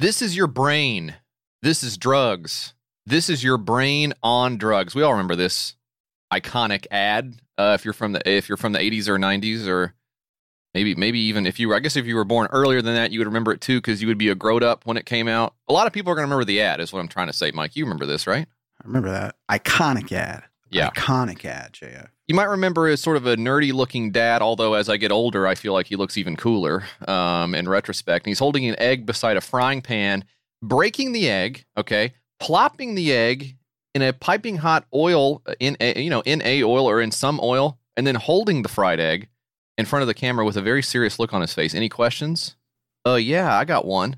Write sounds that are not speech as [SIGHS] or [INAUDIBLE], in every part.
This is your brain. This is drugs. This is your brain on drugs. We all remember this iconic ad. Uh, if you're from the if you're from the 80s or 90s or maybe maybe even if you were I guess if you were born earlier than that, you would remember it too because you would be a growed up when it came out. A lot of people are going to remember the ad. Is what I'm trying to say, Mike. You remember this, right? I remember that iconic ad. Yeah. iconic ad. JF. You might remember as sort of a nerdy looking dad, although as I get older, I feel like he looks even cooler um, in retrospect. And he's holding an egg beside a frying pan, breaking the egg, okay, plopping the egg in a piping hot oil, uh, in a, you know, in a oil or in some oil, and then holding the fried egg in front of the camera with a very serious look on his face. Any questions? Uh, yeah, I got one.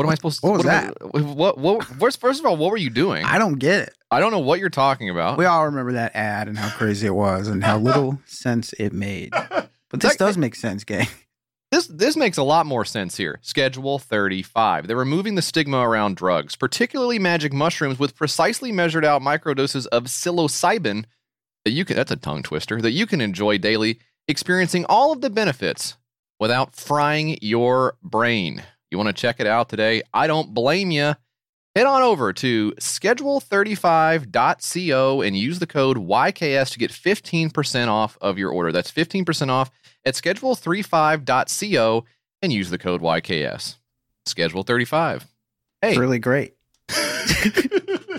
What am I supposed to? What was am I- what? What? First, first of all, what were you doing? I don't get it. I don't know what you're talking about. We all remember that ad and how crazy it was and how little [LAUGHS] sense it made. But this Like- does make sense, gang. This this makes a lot more sense here. Schedule 35. They're removing the stigma around drugs, particularly magic mushrooms with precisely measured out microdoses of psilocybin that you can that's a tongue twister that you can enjoy daily, experiencing all of the benefits without frying your brain. You want to check it out today? I don't blame you. Head on over to schedule35.co and use the code YKS to get 15% off of your order. That's 15% off at schedule35.co and use the code YKS. Schedule 35. Hey, It's really great. [LAUGHS] [LAUGHS]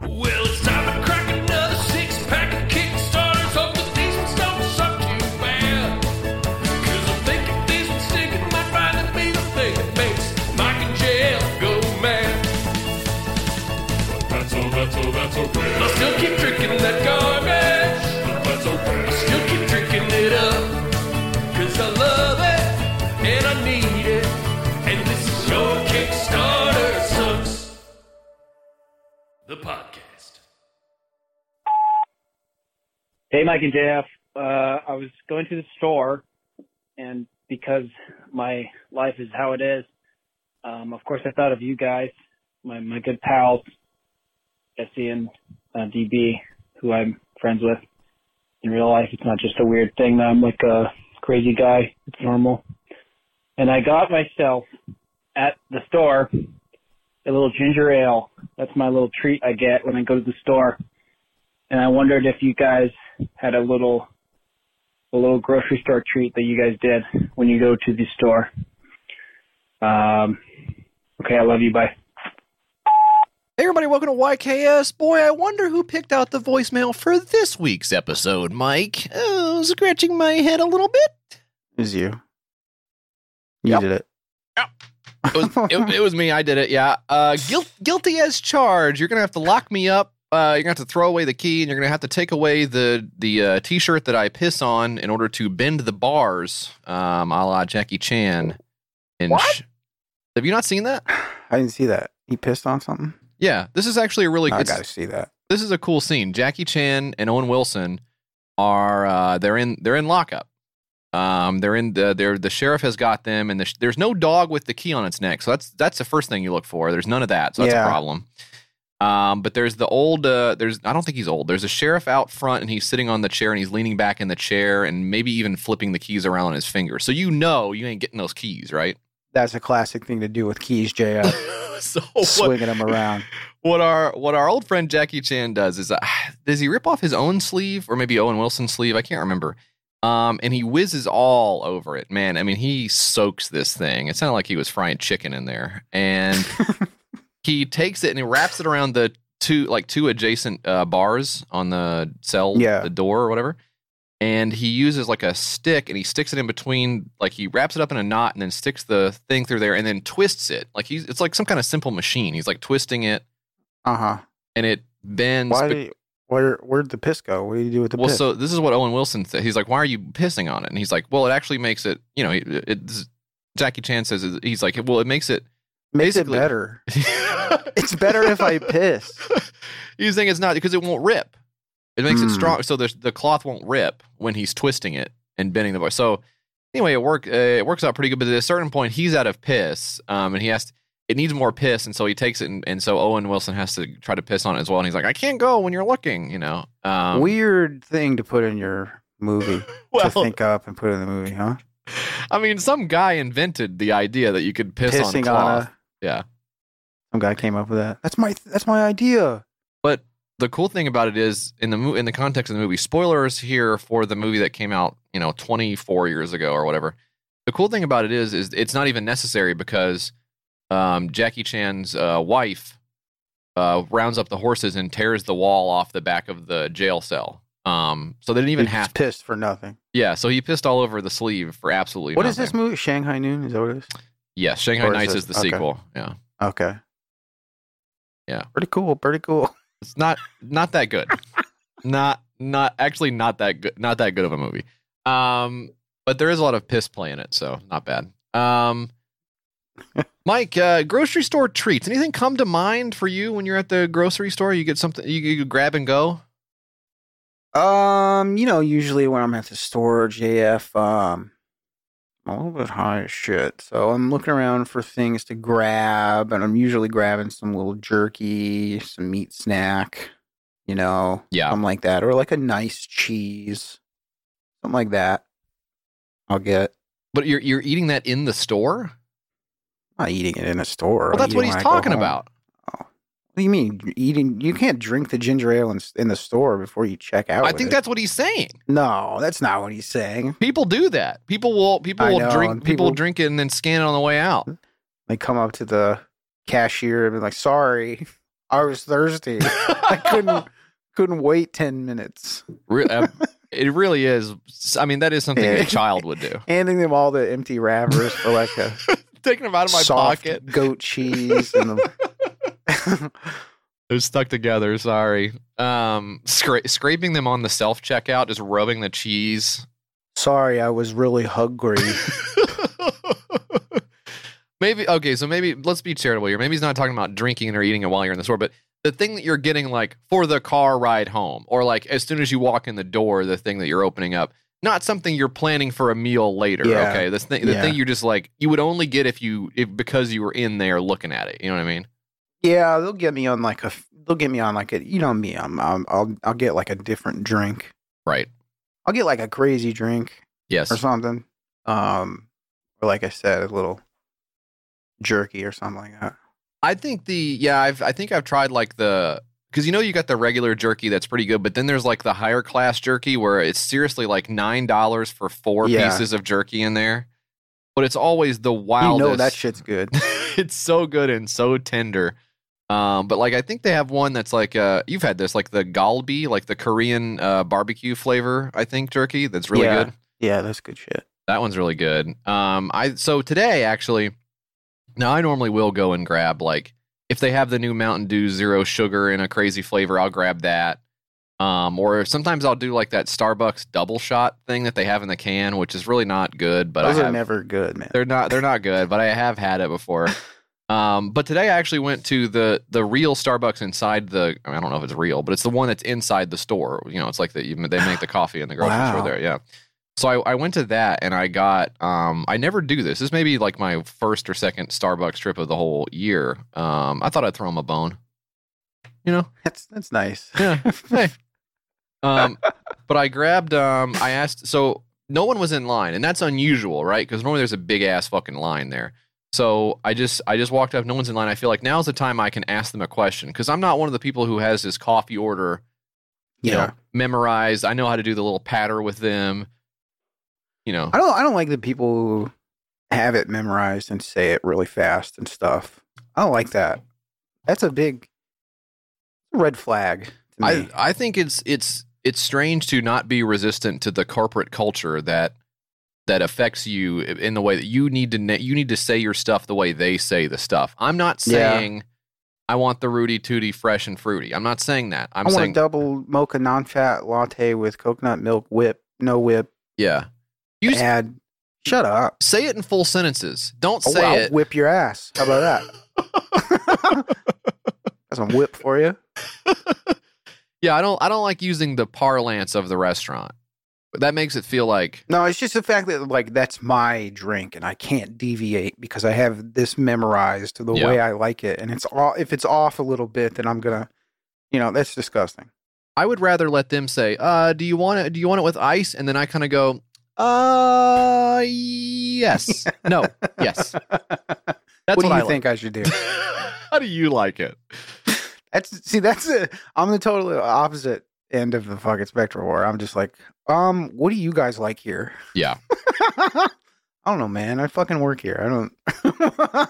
Well, it's time Hey, Mike and JF. Uh, I was going to the store, and because my life is how it is, um, of course, I thought of you guys, my my good pals, Jesse and uh, DB, who I'm friends with in real life. It's not just a weird thing that I'm like a crazy guy. It's normal. And I got myself at the store a little ginger ale. That's my little treat I get when I go to the store and I wondered if you guys had a little a little grocery store treat that you guys did when you go to the store. Um, okay, I love you. Bye. Hey everybody, welcome to YKS. Boy, I wonder who picked out the voicemail for this week's episode, Mike. Oh, scratching my head a little bit. It was you. You Yep. did it. It was, it, it was me. I did it. Yeah. Uh, guilt, guilty as charged. You're gonna have to lock me up. Uh, you're gonna have to throw away the key, and you're gonna have to take away the the uh, t-shirt that I piss on in order to bend the bars, um, a la Jackie Chan. And What? sh- have you not seen that? [SIGHS] I didn't see that. He pissed on something? Yeah, this is actually a really. I got to see that. this is a cool scene. Jackie Chan and Owen Wilson are uh, they're in they're in lockup. Um, they're in the they're the sheriff has got them, and the, sh- there's no dog with the key on its neck. So that's that's the first thing you look for. There's none of that, so that's Yeah. a problem. Um, but there's the old uh, there's I don't think he's old. There's a sheriff out front, and he's sitting on the chair, and he's leaning back in the chair, and maybe even flipping the keys around on his finger. So you know you ain't getting those keys, right? That's a classic thing to do with keys, JF. [LAUGHS] so what, swinging them around. what our what our old friend Jackie Chan does is uh, [SIGHS] does he rip off his own sleeve or maybe Owen Wilson's sleeve? I can't remember. Um, and he whizzes all over it, man. I mean, he soaks this thing. It sounded like he was frying chicken in there, and [LAUGHS] he takes it and he wraps it around the two like two adjacent uh, bars on the cell, Yeah. the door or whatever. And he uses like a stick and he sticks it in between, like he wraps it up in a knot and then sticks the thing through there and then twists it. Like he's it's like some kind of simple machine. He's like twisting it Uh huh. and it bends. Why? but- Did he, where? Where'd the piss go? What do you do with the well, piss? so this is what Owen Wilson said. He's like, "Why are you pissing on it?" And he's like, "Well, it actually makes it. You know, it, it, Jackie Chan says he's like, well, it makes it. Makes it better. [LAUGHS] It's better if I piss. he's saying it's not because it won't rip. It makes it Hmm. strong, so the the cloth won't rip when he's twisting it and bending the bar. So anyway, it work uh, it works out pretty good. But at a certain point, he's out of piss, um, and he has to, it needs more piss, and so he takes it, and, and so Owen Wilson has to try to piss on it as well. And he's like, I can't go when you're looking, you know. Um, Weird thing to put in your movie [LAUGHS] well, to think up and put in the movie, huh? I mean, some guy invented the idea that you could piss on cloth. a Yeah. some guy came up with that. That's my that's my idea. But the cool thing about it is in the mo- in the context of the movie, spoilers here for the movie that came out, you know, 24 years ago or whatever. The cool thing about it is is it's not even necessary because um, Jackie Chan's uh, wife uh, rounds up the horses and tears the wall off the back of the jail cell. Um, so they didn't even He's have. pissed for nothing. Yeah, so he pissed all over the sleeve for absolutely. What is nothing. this movie? Shanghai Noon? Is that what it is? Yes, Shanghai is Knights it- is the okay. sequel. Yeah, Okay. Yeah. Pretty cool. Pretty cool. [LAUGHS] it's not not that good. not not actually not that good. Not that good of a movie. Um, but there is a lot of piss play in it, so not bad. Um, [LAUGHS] Mike, uh, grocery store treats. Anything come to mind for you when you're at the grocery store? You get something you, you grab and go. Um, you know, usually when I'm at the store, JF, um, I'm a little bit high as shit. So I'm looking around for things to grab, and I'm usually grabbing some little jerky, some meat snack, you know, Yeah. something like that, or like a nice cheese, something like that. I'll get. But you're you're eating that in the store. I'm not eating it in a store. Well, that's what he's talking about. What do you mean eating? You can't drink the ginger ale in, in the store before you check out. I think it. that's what he's saying. no, that's not what he's saying. People do that. People will people I will know, drink people, people- drink it and then scan it on the way out. They come up to the cashier and be like, "Sorry, I was thirsty. I couldn't [LAUGHS] couldn't wait ten minutes." Uh, it really is. I mean, that is something Yeah. a child would do. [LAUGHS] Handing them all the empty wrappers for like a [LAUGHS] Taking them out of my soft pocket. goat cheese and the, [LAUGHS] They're stuck together. Sorry. Um, scra- scraping them on the self checkout, just rubbing the cheese. Sorry, I was really hungry. [LAUGHS] maybe okay. So maybe let's be charitable here. Maybe he's not talking about drinking or eating it while you're in the store, but the thing that you're getting like for the car ride home, or like as soon as you walk in the door, the thing that you're opening up. Not something you're planning for a meal later. Yeah. Okay, this thing, the Yeah. thing you're just like you would only get if you if because you were in there looking at it. You know what I mean? Yeah, they'll get me on like a they'll get me on like a you know me. I'm, I'm I'll I'll get like a different drink. Right. I'll get like a crazy drink. Yes. or something. Um, or like I said, a little jerky or something like that. I think the yeah, I've I think I've tried like the because you know you got the regular jerky that's pretty good, but then there's like the higher class jerky where it's seriously like nine dollars for four Yeah. pieces of jerky in there, but it's always the wildest. You know that shit's good. [LAUGHS] it's so good and so tender. Um, but like I think they have one that's like uh you've had this like the galbi, like the Korean uh, barbecue flavor. I think jerky that's really Yeah. good. yeah, that's good shit. That one's really good. Um, I so today actually, now I normally will go and grab like if they have the new Mountain Dew zero sugar in a crazy flavor, I'll grab that. Um, or sometimes I'll do like that Starbucks double shot thing that they have in the can, which is really not good. But Those I are never good, man. they're not they're not [LAUGHS] good, but I have had it before. Um, but today I actually went to the the real Starbucks inside the I don't know if it's real, but it's the one that's inside the store. You know, it's like the, they make the coffee in the grocery Wow. store there. Yeah. So I, I went to that and I got um I never do this. This may be like my first or second Starbucks trip of the whole year. Um I thought I'd throw him a bone. You know? That's that's nice. Yeah. hey. [LAUGHS] Um, but I grabbed. Um, I asked. So no one was in line, and that's unusual, right? Because normally there's a big ass fucking line there. So I just I just walked up. No one's in line. I feel like now's the time I can ask them a question because I'm not one of the people who has this coffee order, you Yeah. know, memorized. I know how to do the little patter with them. You know, I don't I don't like the people who have it memorized and say it really fast and stuff. I don't like that. That's a big red flag to I. I think it's it's it's strange to not be resistant to the corporate culture that that affects you in the way that you need to you need to say your stuff the way they say the stuff. I'm not Yeah. saying I want the Rooty Tooty fresh and fruity. I'm not saying that. I'm I want saying a double mocha non-fat latte with coconut milk whip, no whip. yeah. You Add. Shut up. say it in full sentences. Don't Oh, say I'll it. whip your ass. How about that? [LAUGHS] That's a whip for you. [LAUGHS] yeah, I don't I don't like using the parlance of the restaurant. That makes it feel like No, it's just the fact that like that's my drink and I can't deviate because I have this memorized the Yeah. way I like it. And it's all if it's off a little bit, then I'm gonna you know, that's disgusting. I would rather let them say, "Uh, do you want it? Do you want it with ice?" And then I kind of go, Uh, yes. [LAUGHS] No. Yes. That's what do you I like. think I should do? [LAUGHS] How do you like it? [LAUGHS] That's see, that's a, I'm the totally opposite end of the fucking spectrum War. I'm just like, um, what do you guys like here? Yeah. [LAUGHS] I don't know, man. I fucking work here. I don't.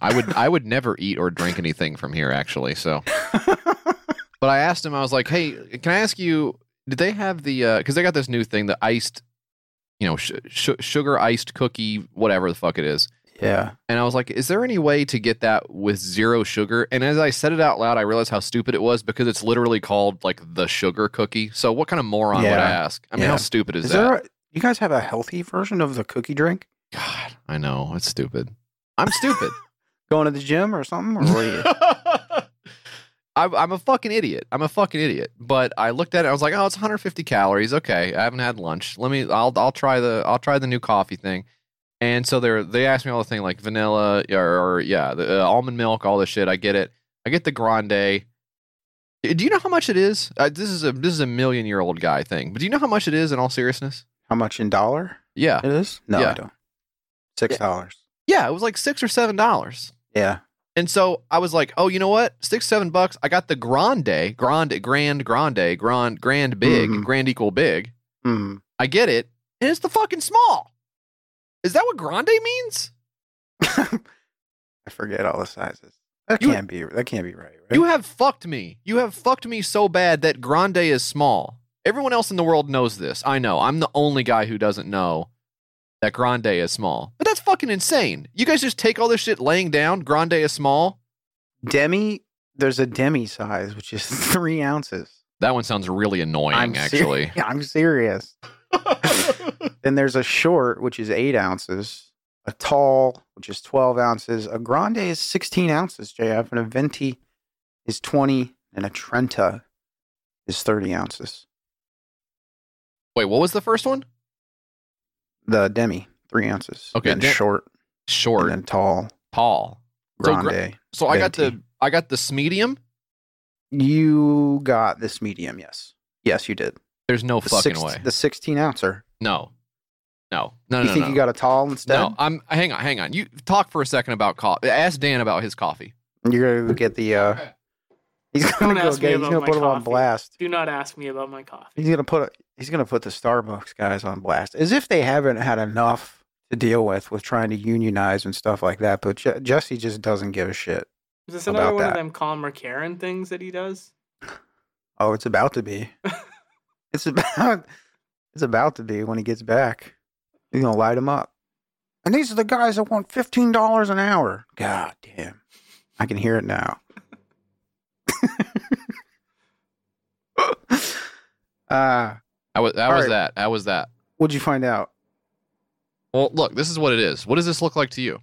I would [LAUGHS] I would never eat or drink anything from here actually. So, [LAUGHS] but I asked him. I was like, "Hey, can I ask you? Did they have the? Because they got this new thing, the iced, you know, sh- sh- sugar iced cookie, whatever the fuck it is." Yeah. And I was like, "Is there any way to get that with zero sugar?" And as I said it out loud, I realized how stupid it was because it's literally called like the sugar cookie. So what kind of moron would I ask? I mean, Yeah. how stupid is, Is that? there? A, you guys have a healthy version of the cookie drink? God, I know it's stupid. I'm stupid. [LAUGHS] Going to the gym or something? Or what are you? [LAUGHS] I'm, I'm a fucking idiot. I'm a fucking idiot. But I looked at it. I was like, oh, it's 150 calories. Okay, I haven't had lunch. Let me. I'll I'll try the I'll try the new coffee thing. And so they they asked me all the thing like vanilla or, or yeah, the uh, almond milk, all this shit. I get it. I get the grande. Do you know how much it is? Uh, this is a this is a million year old guy thing. But do you know how much it is in all seriousness? How much in dollar Yeah, it is? No, Yeah. I don't. Six dollars. yeah. It was like six or seven dollars. Yeah. And so I was like, oh, you know what? Six, seven bucks. I got the grande, grande, grand, grande, grand, grand, big, Mhm. grand equal big. Hmm. I get it. And it's the fucking small. Is that what grande means? [LAUGHS] I forget all the sizes. That You- can't be. That can't be right. Right? You have fucked me. You have fucked me so bad that grande is small. Everyone else in the world knows this. I know. I'm the only guy who doesn't know that grande is small. But that's fucking insane. You guys just take all this shit laying down. Grande is small. demi. There's a demi size, which is [LAUGHS] three ounces. That one sounds really annoying, I'm ser- actually. [LAUGHS] I'm serious. [LAUGHS] Then there's a short, which is eight ounces. A tall, which is 12 ounces. A grande is 16 ounces, JF. And a venti is 20. And a trenta is 30 ounces. Wait, what was the first one? The demi, three ounces. Okay, Then de- short. Short, And tall. tall. So gra- Grande. So I got the I got this medium. you got this medium, yes. Yes, you did. There's no The fucking six- way. The 16 ouncer. No, no, no, you no. think no. you got a tall instead? No, I'm. Hang on, hang on. You talk for a second about coffee. Ask Dan about his coffee. You're gonna get the. uh He's gonna Don't go ask me get. He's gonna my put him on blast. Do not ask me about my coffee. He's gonna put. A, He's gonna put the Starbucks guys on blast, as if they haven't had enough to deal with with trying to unionize and stuff like that. But Je- Jesse just doesn't give a shit. Is this another About one that. of them Colin McCarran things that he does? Oh, it's about to be. [LAUGHS] it's about. [LAUGHS] It's about to be when he gets back. He's gonna light him up. And these are the guys that want fifteen dollars an hour. God damn! I can hear it now. [LAUGHS] uh, How was Was right. that? How was that? what'd you find out? Well, look. This is what it is. What does this look like to you?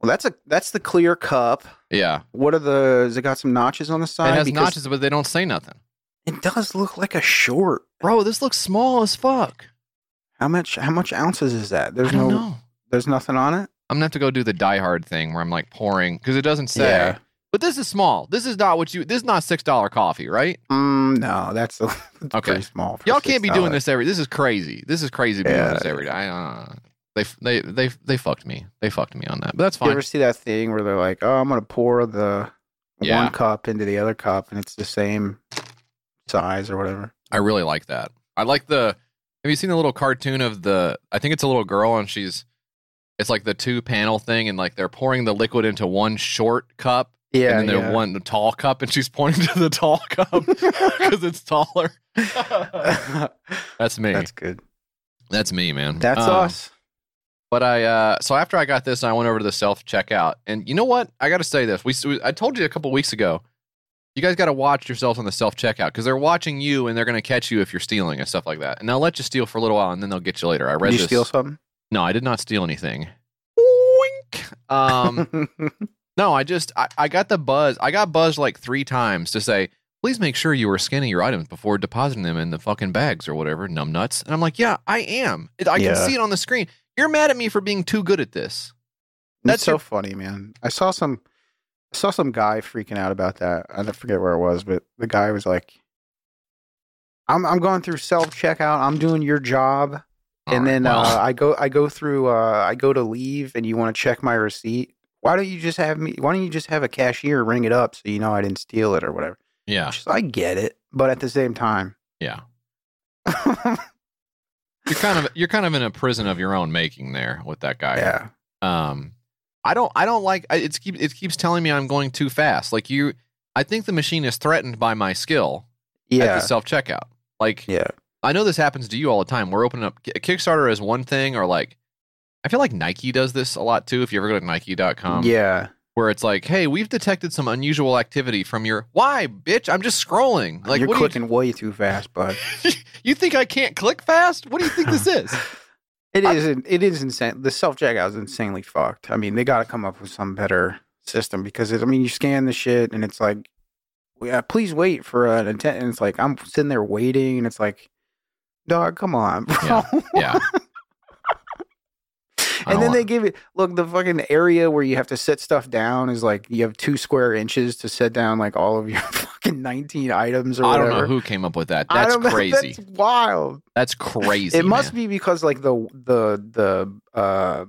Well, that's a that's the clear cup. Yeah, What are the? Has it got some notches on the side? it has Because notches, but they don't say nothing. It does look like a short. Bro, this looks small as fuck. How much? How much ounces is that? There's I don't no. know. There's nothing on it. I'm gonna have to go do the Die Hard thing where I'm like pouring because it doesn't say. Yeah. But this is small. This is not what you. This is not six dollar coffee, right? Mm, no, that's a, [LAUGHS] that's Okay. pretty small. for Y'all can't be doing this every. This is crazy. This is crazy doing Yeah. this every day. I, uh, they they they they fucked me. They fucked me on that. But that's fine. You fine. ever see that thing where they're like, "Oh, I'm gonna pour the Yeah. one cup into the other cup, and it's the same size or whatever." I really like that. I like the. Have you seen the little cartoon of the? I think it's a little girl and she's. It's like the two panel thing, and like they're pouring the liquid into one short cup, Yeah, and then yeah. they're one the tall cup, and she's pointing [LAUGHS] to the tall cup [LAUGHS] because it's taller. [LAUGHS] That's me. that's good. That's, me, man. That's Um, us. But I, uh, so after I got this, I went over to the self checkout, and you know what? I got to say this. We, I told you a couple weeks ago. You guys got to watch yourselves on the self checkout because they're watching you and they're going to catch you if you're stealing and stuff like that. And they'll let you steal for a little while and then they'll get you later. I read Did you this. steal something? No, I did not steal anything. Wink. Um, [LAUGHS] no, I just I, I got the buzz. I got buzzed like three times to say, please make sure you are scanning your items before depositing them in the fucking bags or whatever, numbnuts. And I'm like, yeah, I am. It, I Yeah. can see it on the screen. You're mad at me for being too good at this. That's That's so your- funny, man. I saw some I saw some guy freaking out about that. I don't forget where it was, but the guy was like I'm I'm going through self checkout. I'm doing your job, All and right, then well, uh, I go I go through uh, I go to leave, and you want to check my receipt. Why don't you just have me? Why don't you just have a cashier ring it up so you know I didn't steal it or whatever? yeah, Which is- I get it, but at the same time, yeah. [LAUGHS] You're kind of you're kind of in a prison of your own making there with that guy. yeah, Um, I don't I don't like it's keep it keeps telling me I'm going too fast. Like you, I think the machine is threatened by my skill yeah. at the self checkout. Like yeah. I know this happens to you all the time. We're opening up Kickstarter as one thing, or like I feel like Nike does this a lot too. If you ever go to Nike.com, yeah, where it's like, hey, we've detected some unusual activity from your why, bitch? I'm just scrolling. Like, you're what clicking way too fast, bud. you, [LAUGHS] you think I can't click fast? What do you think this is? [LAUGHS] It I- is. It is insane. The self checkout is insanely fucked. I mean, they got to come up with some better system because it, I mean, you scan the shit and it's like, yeah, please wait for an intent. And it's like I'm sitting there waiting, and it's like, dog, come on, bro. Yeah, yeah. And then want- they give it. Look, the fucking area where you have to set stuff down is like you have two square inches to set down like all of your [LAUGHS] fucking 19 items or I whatever. I don't know who came up with that. [LAUGHS] That's crazy. That's wild. That's crazy. it must be because like the the the uh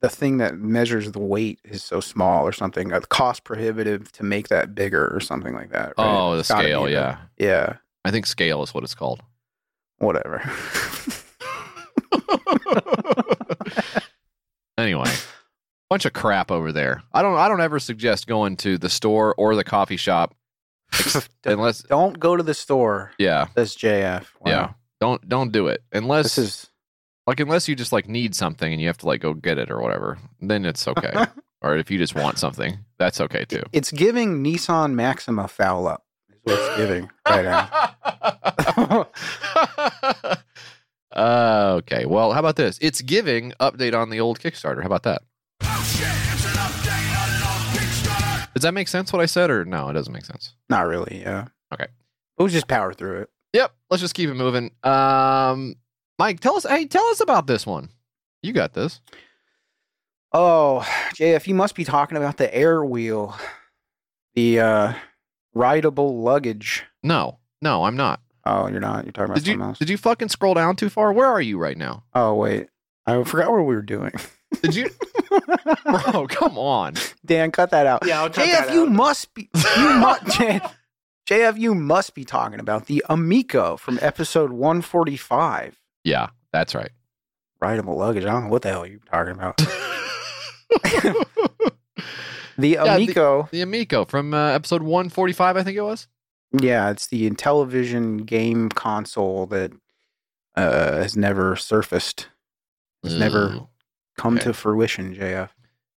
the thing that measures the weight is so small or something. Uh, cost prohibitive to make that bigger or something like that. right? Oh, the It's gotta be scale. Yeah, yeah. I think scale is what it's called. Whatever. [LAUGHS] [LAUGHS] anyway, bunch of crap over there. I don't. I don't ever suggest going to the store or the coffee shop [LAUGHS] unless. Don't go to the store. Yeah, Says JF. Wow. yeah. Don't don't do it unless This is like unless you just like need something and you have to like go get it or whatever. Then it's okay. [LAUGHS] or if you just want something, that's okay too. it's giving Nissan Maxima foul up. Is what it's giving right now. Uh, okay. Well, how about this? It's giving update on the old Kickstarter. How about that? Does that make sense what I said or no, it doesn't make sense. Not really, yeah. Okay. We'll just power through it. Yep, let's just keep it moving. Um Mike, tell us hey, tell us about this one. You got this. Oh, JF, you must be talking about the air wheel. The uh rideable luggage. No. No, I'm not. Oh, you're not. You're talking about Did something you else. did you fucking scroll down too far? Where are you right now? oh, wait. I forgot what we were doing. Did you [LAUGHS] Bro, come on. Dan, cut that out. Yeah, I'll cut JF, that you out. must be you must [LAUGHS] JF, you must be talking about the Amico from episode 145. Yeah, that's right. Rideable luggage. I don't know what the hell you're talking about. [LAUGHS] The Yeah, the- Amico, the Amico from uh, episode 145, I think it was. Yeah, it's the Intellivision game console that uh, has never surfaced, It's never- come Okay. to fruition. JF,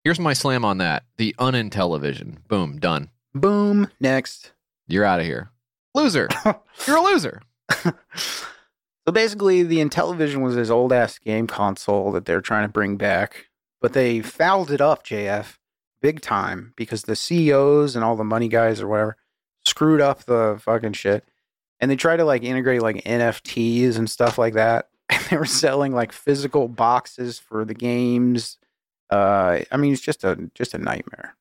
Here's my slam on that. The Unintellivision. Boom, done. boom. Next. You're out of here. Loser. [LAUGHS] You're a loser. so basically, the Intellivision was this old ass game console that they're trying to bring back, but they fouled it up, JF, big time because the CEOs and all the money guys or whatever screwed up the fucking shit. And they tried to like integrate like NFTs and stuff like that. [LAUGHS] And they were selling like physical boxes for the games. Uh, I mean, it's just a just a nightmare.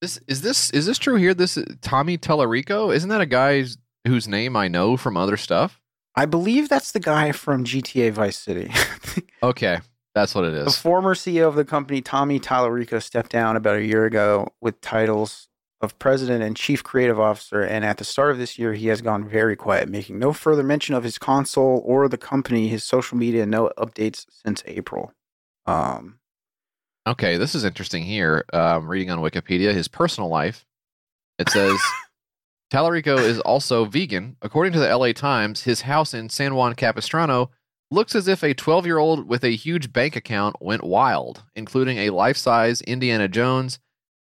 This is this is this true here? This Tommy Tallarico? Isn't that a guy whose name I know from other stuff? I believe that's the guy from GTA Vice City. [LAUGHS] Okay, that's what it is. The former CEO of the company, Tommy Tallarico, stepped down about a year ago with titles of president and chief creative officer. And at the start of this year, he has gone very quiet, making no further mention of his console or the company, his social media, no updates since April. Um, Okay, this is interesting here. Um, reading on Wikipedia, his personal life. It says [LAUGHS] Tallarico is also vegan. According to the LA Times, his house in San Juan Capistrano looks as if a 12 year old with a huge bank account went wild, including a life size Indiana Jones,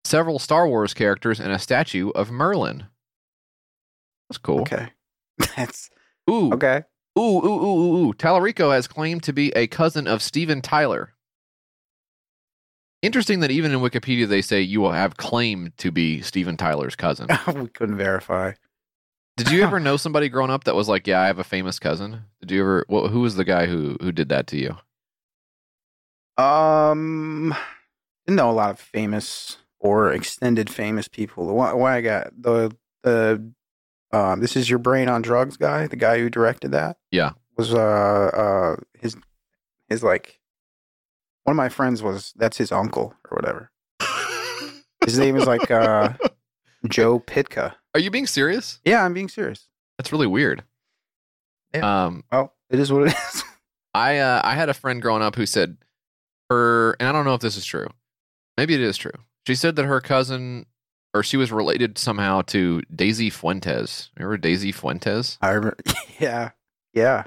several Star Wars characters, and a statue of Merlin. That's cool. okay. [LAUGHS] That's Ooh, okay. ooh, ooh, ooh, ooh, ooh. Tallarico has claimed to be a cousin of Steven Tyler. Interesting that even in Wikipedia they say you will have claimed to be Steven Tyler's cousin. [LAUGHS] we couldn't verify. Did you ever [LAUGHS] know somebody growing up that was like, "Yeah, I have a famous cousin"? Did you ever? Wh- who was the guy who who did that to you? Um, didn't know a lot of famous or extended famous people. The one, one I got the the um, this is your brain on drugs guy, the guy who directed that. Yeah. was uh uh his his like one of my friends was that's his uncle or whatever. His name is like uh [LAUGHS] Joe Pytka. Are you being serious? Yeah, I'm being serious. That's really weird. Um, Well, it is what it is. [LAUGHS] I uh, I had a friend growing up who said her, and I don't know if this is true. Maybe it is true. She said that her cousin, or she was related somehow to Daisy Fuentes. Remember Daisy Fuentes? I remember. [LAUGHS] Yeah, yeah,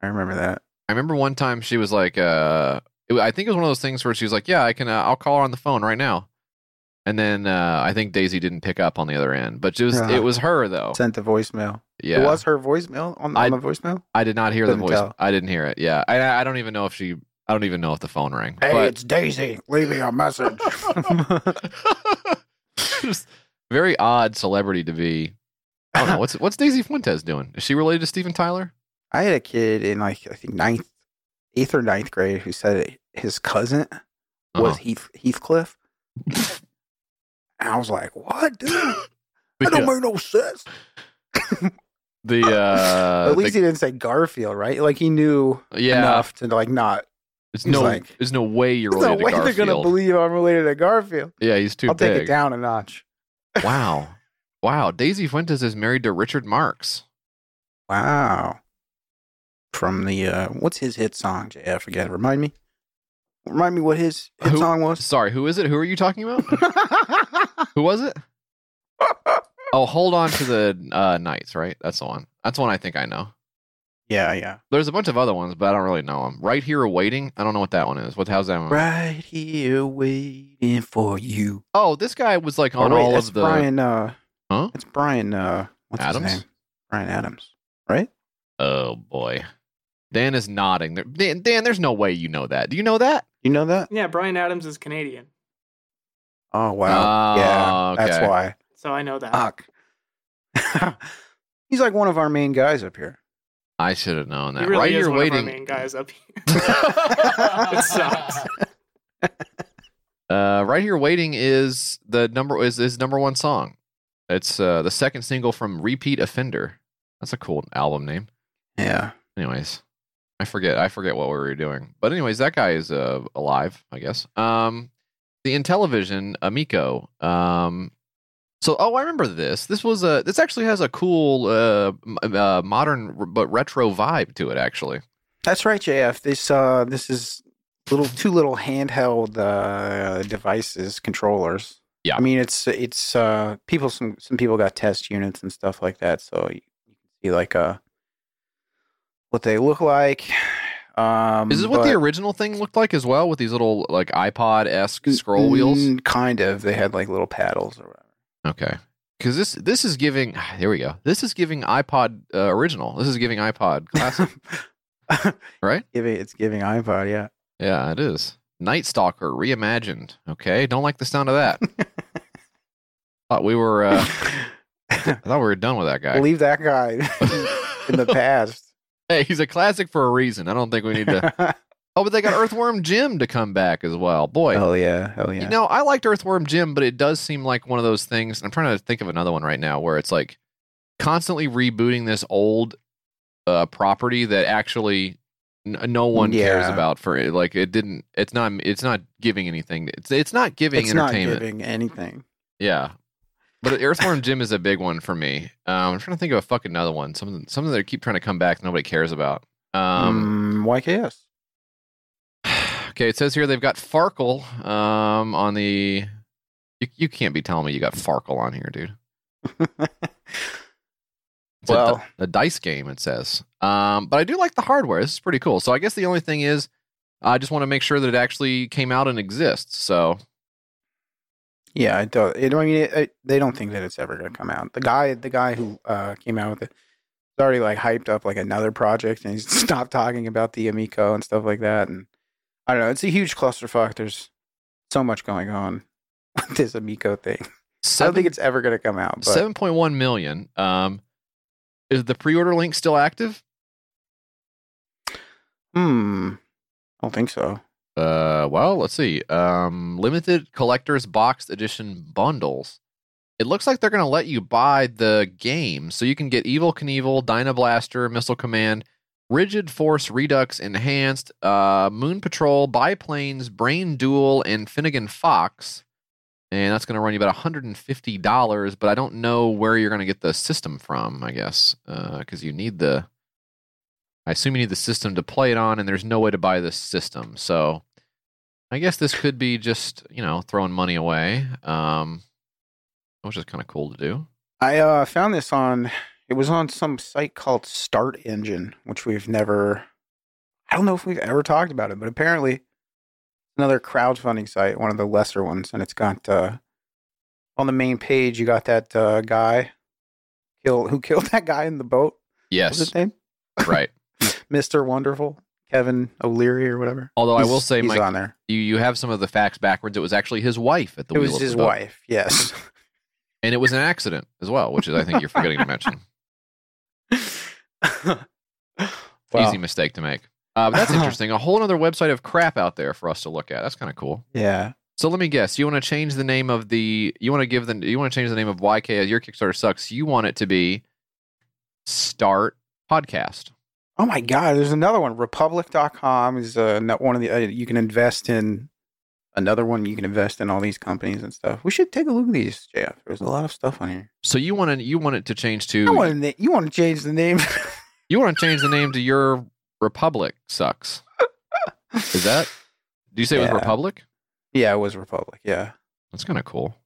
I remember that. I remember one time she was like, uh, it, I think it was one of those things where she was like, "Yeah, I can. Uh, I'll call her on the phone right now." And then uh, I think Daisy didn't pick up on the other end, but it was Yeah. it was her though. Sent the voicemail. Yeah, It was her voicemail on, I- on the voicemail. I did not hear the Couldn't voice. tell. I didn't hear it. Yeah, I I don't even know if she. I don't even know if the phone rang. Hey, but it's Daisy. Leave me a message. [LAUGHS] [LAUGHS] just very odd celebrity to be. I don't know what's what's Daisy Fuentes doing. Is she related to Steven Tyler? I had a kid in like I think ninth, eighth or ninth grade who said his cousin was Uh-huh. Heath Heathcliff, and I was like, "What, dude? [LAUGHS] That don't make no sense." the uh, At least the- he didn't say Garfield, right? Like he knew yeah, enough to like not. There's no like- there's no way you're There's no related way to they're gonna Garfield. believe I'm related to Garfield. yeah, he's too I'll take it down a notch. Wow, [LAUGHS] wow. Daisy Fuentes is married to Richard Marx. Wow. From the uh what's his hit song? I forget. Remind me. Remind me what his hit Who- song was. Sorry, who is it? Who are you talking about? [LAUGHS] who was it? [LAUGHS] Oh, hold on to the uh, nights, right? That's the one. That's the one I think I know. Yeah, yeah. There's a bunch of other ones, but I don't really know them. Right here, waiting. I don't know what that one is. What? How's that one? Right here waiting for you. Oh, this guy was like on oh, wait, all that's of the. Bryan uh Huh? it's Bryan uh what's Adams? his name? Bryan Adams. Right? Oh boy, Dan is nodding. Dan, Dan, there's no way you know that. Do you know that? You know that? Yeah, Bryan Adams is Canadian, Oh wow. Oh, yeah. That's why. so I know that. Fuck. [LAUGHS] He's like one of our main guys up here. I should have known he that. really right is here, one waiting. of our main guys up here. [LAUGHS] [LAUGHS] it sucks. Uh, right here, waiting is the number is his number one song. It's uh, the second single from Repeat Offender. That's a cool album name. Yeah. Anyways, I forget I forget what we were doing. But anyways, that guy is uh, alive, I guess. Um, the Intellivision Amico. Um, so oh, I remember this. This was a this actually has a cool uh, uh modern but retro vibe to it. Actually, That's right, JF. This uh this is little two little handheld uh devices, controllers. Yeah. I mean it's it's uh people some some people got test units and stuff like that, so you, you can see like uh what they look like. Um is this what the original thing looked like as well with these little like iPod esque scroll wheels? Mm, kind of. They had like little paddles or Okay. Because this this is giving here we go. This is giving iPod uh, original. This is giving iPod [LAUGHS] classic, right? giving it's giving iPod, yeah. Yeah, it is. Night Stalker reimagined. Okay, don't like the sound of that. [LAUGHS] thought we were. Uh, [LAUGHS] I thought we were done with that guy. Leave that guy in the past. hey, he's a classic for a reason. I don't think we need to. Oh, but they got [LAUGHS] Earthworm Jim to come back as well. Boy, Hell yeah, hell yeah. You know, I liked Earthworm Jim, but it does seem like one of those things. I'm trying to think of another one right now where it's like constantly rebooting this old uh, property that actually n- no one cares about. For it, like it didn't. It's not. It's not giving anything. It's it's not giving it's not giving anything. Yeah. But [LAUGHS] Earthworm Jim is a big one for me. Um, I'm trying to think of a fucking another one. Something something that I keep trying to come back. Nobody cares about. Um, Um, YKS. Okay, it says here they've got Farkle um, on the. You, you can't be telling me you got Farkle on here, dude. It's Well- a, dice game. It says, um, but I do like the hardware. This is pretty cool. So I guess the only thing is, I just want to make sure that it actually came out and exists. So Yeah, I don't. It, I mean, it, it, they don't think that it's ever going to come out. The guy, the guy who uh, came out with it, is already like hyped up like another project, and he's [LAUGHS] stopped talking about the Amico and stuff like that. And I don't know. It's a huge clusterfuck. There's so much going on [LAUGHS] with this Amico thing. I don't think it's ever going to come out. But seven point one million. Um, is the pre-order link still active? hmm, I don't think so. Uh, well, let's see. Um, limited collector's boxed edition bundles. it looks like they're going to let you buy the game. So you can get Evel Knievel, Dynablaster, Missile Command, Rigid Force Redux Enhanced, uh, Moon Patrol, Biplanes, Brain Duel, and Finnegan Fox. And that's going to run you about $150, but I don't know where you're going to get the system from, I guess, because you need the. I assume you need the system to play it on, and there's no way to buy this system. So I guess this could be just, you know, throwing money away, um, which is kind of cool to do. I uh, found this on. It was on some site called Start Engine, which we've never. I don't know if we've ever talked about it, but apparently, another crowdfunding site, one of the lesser ones, and it's got uh, on the main page. You got that uh, guy, kill who killed [LAUGHS] that guy in the boat. Yes, his name? right. [LAUGHS] Mister Wonderful, Kevin O'Leary or whatever. Although I will say, he's Mike, on there. you, you have some of the facts backwards. It was actually his wife at the It was his the wife. Yes. [LAUGHS] and it was an accident as well, which is I think you're forgetting to mention. [LAUGHS] Easy mistake to make. Uh, but that's [LAUGHS] interesting. A whole other website of crap out there for us to look at. That's kind of cool. Yeah. So let me guess. You want to change the name of the? You want to give the? You want to change the name of YK? Your Kickstarter sucks. You want it to be Start Podcast. Oh my God, there's another one. Republic.com is uh, not one of the, uh, you can invest in another one. You can invest in all these companies and stuff. We should take a look at these, JF. There's a lot of stuff on here. So you want to? You want it to change to? want to, you want to change the name? [LAUGHS] You want to change the name to Your Republic sucks. Is that? Do you say it was Republic? yeah, it was Republic. Yeah. That's kind of cool.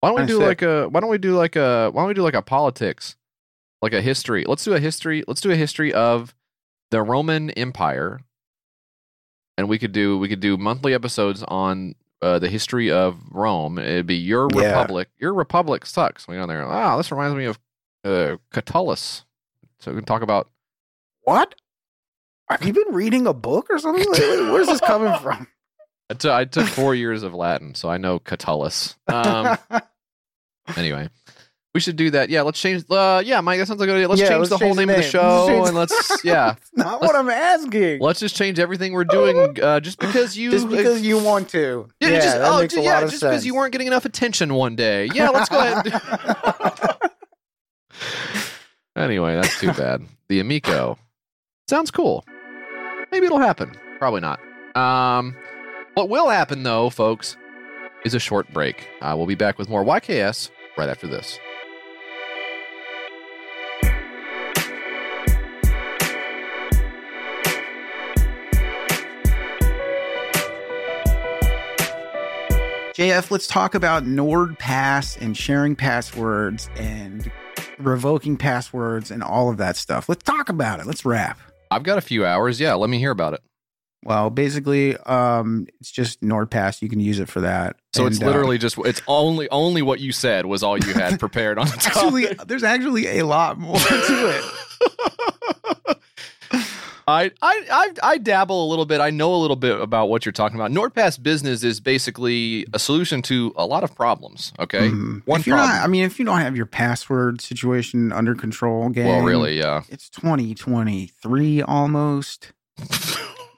Why don't we do sick. like a? Why don't we do like a? Why don't we do like a politics, like a history? Let's do a history. Let's do a history of the Roman Empire, and we could do we could do monthly episodes on uh, the history of Rome. It'd be your Yeah. republic. Your republic sucks. We go on there. Wow, this reminds me of uh, Catullus. So we can talk about. What? Have you been reading a book or something lately? Where's this coming from? [LAUGHS] I took- took four years of Latin, so I know Catullus. Um, [LAUGHS] Anyway, we should do that. Yeah, let's change. Uh, yeah, Mike, that sounds like a good idea. Let's Yeah, change let's the whole change the name of the show, Let's and let's [LAUGHS] yeah, That's not what I'm asking. let's just change everything we're doing uh, just because you Just because you want to. yeah, Yeah, just, that oh, makes a yeah, lot of just because you weren't getting enough attention one day. Yeah, let's go ahead. [LAUGHS] anyway, that's too bad. The Amico sounds cool. Maybe it'll happen. Probably not. Um, what will happen though, folks, is a short break. Uh, we'll be back with more YKS right after this. JF, let's talk about NordPass and sharing passwords and revoking passwords and all of that stuff. Let's talk about it. Let's wrap. I've got a few hours. Yeah, let me hear about it. Well, basically, um, it's just NordPass. You can use it for that. So it's And, uh, literally just it's only only what you said was all you had [LAUGHS] prepared on the actually there's actually a lot more to it. [LAUGHS] I, I I I dabble a little bit. I know a little bit about what you're talking about. NordPass Business is basically a solution to a lot of problems. Okay, Mhm. one if you're problem. not, I mean, if you don't have your password situation under control, gang, well, really, yeah. it's 2023 almost. [LAUGHS]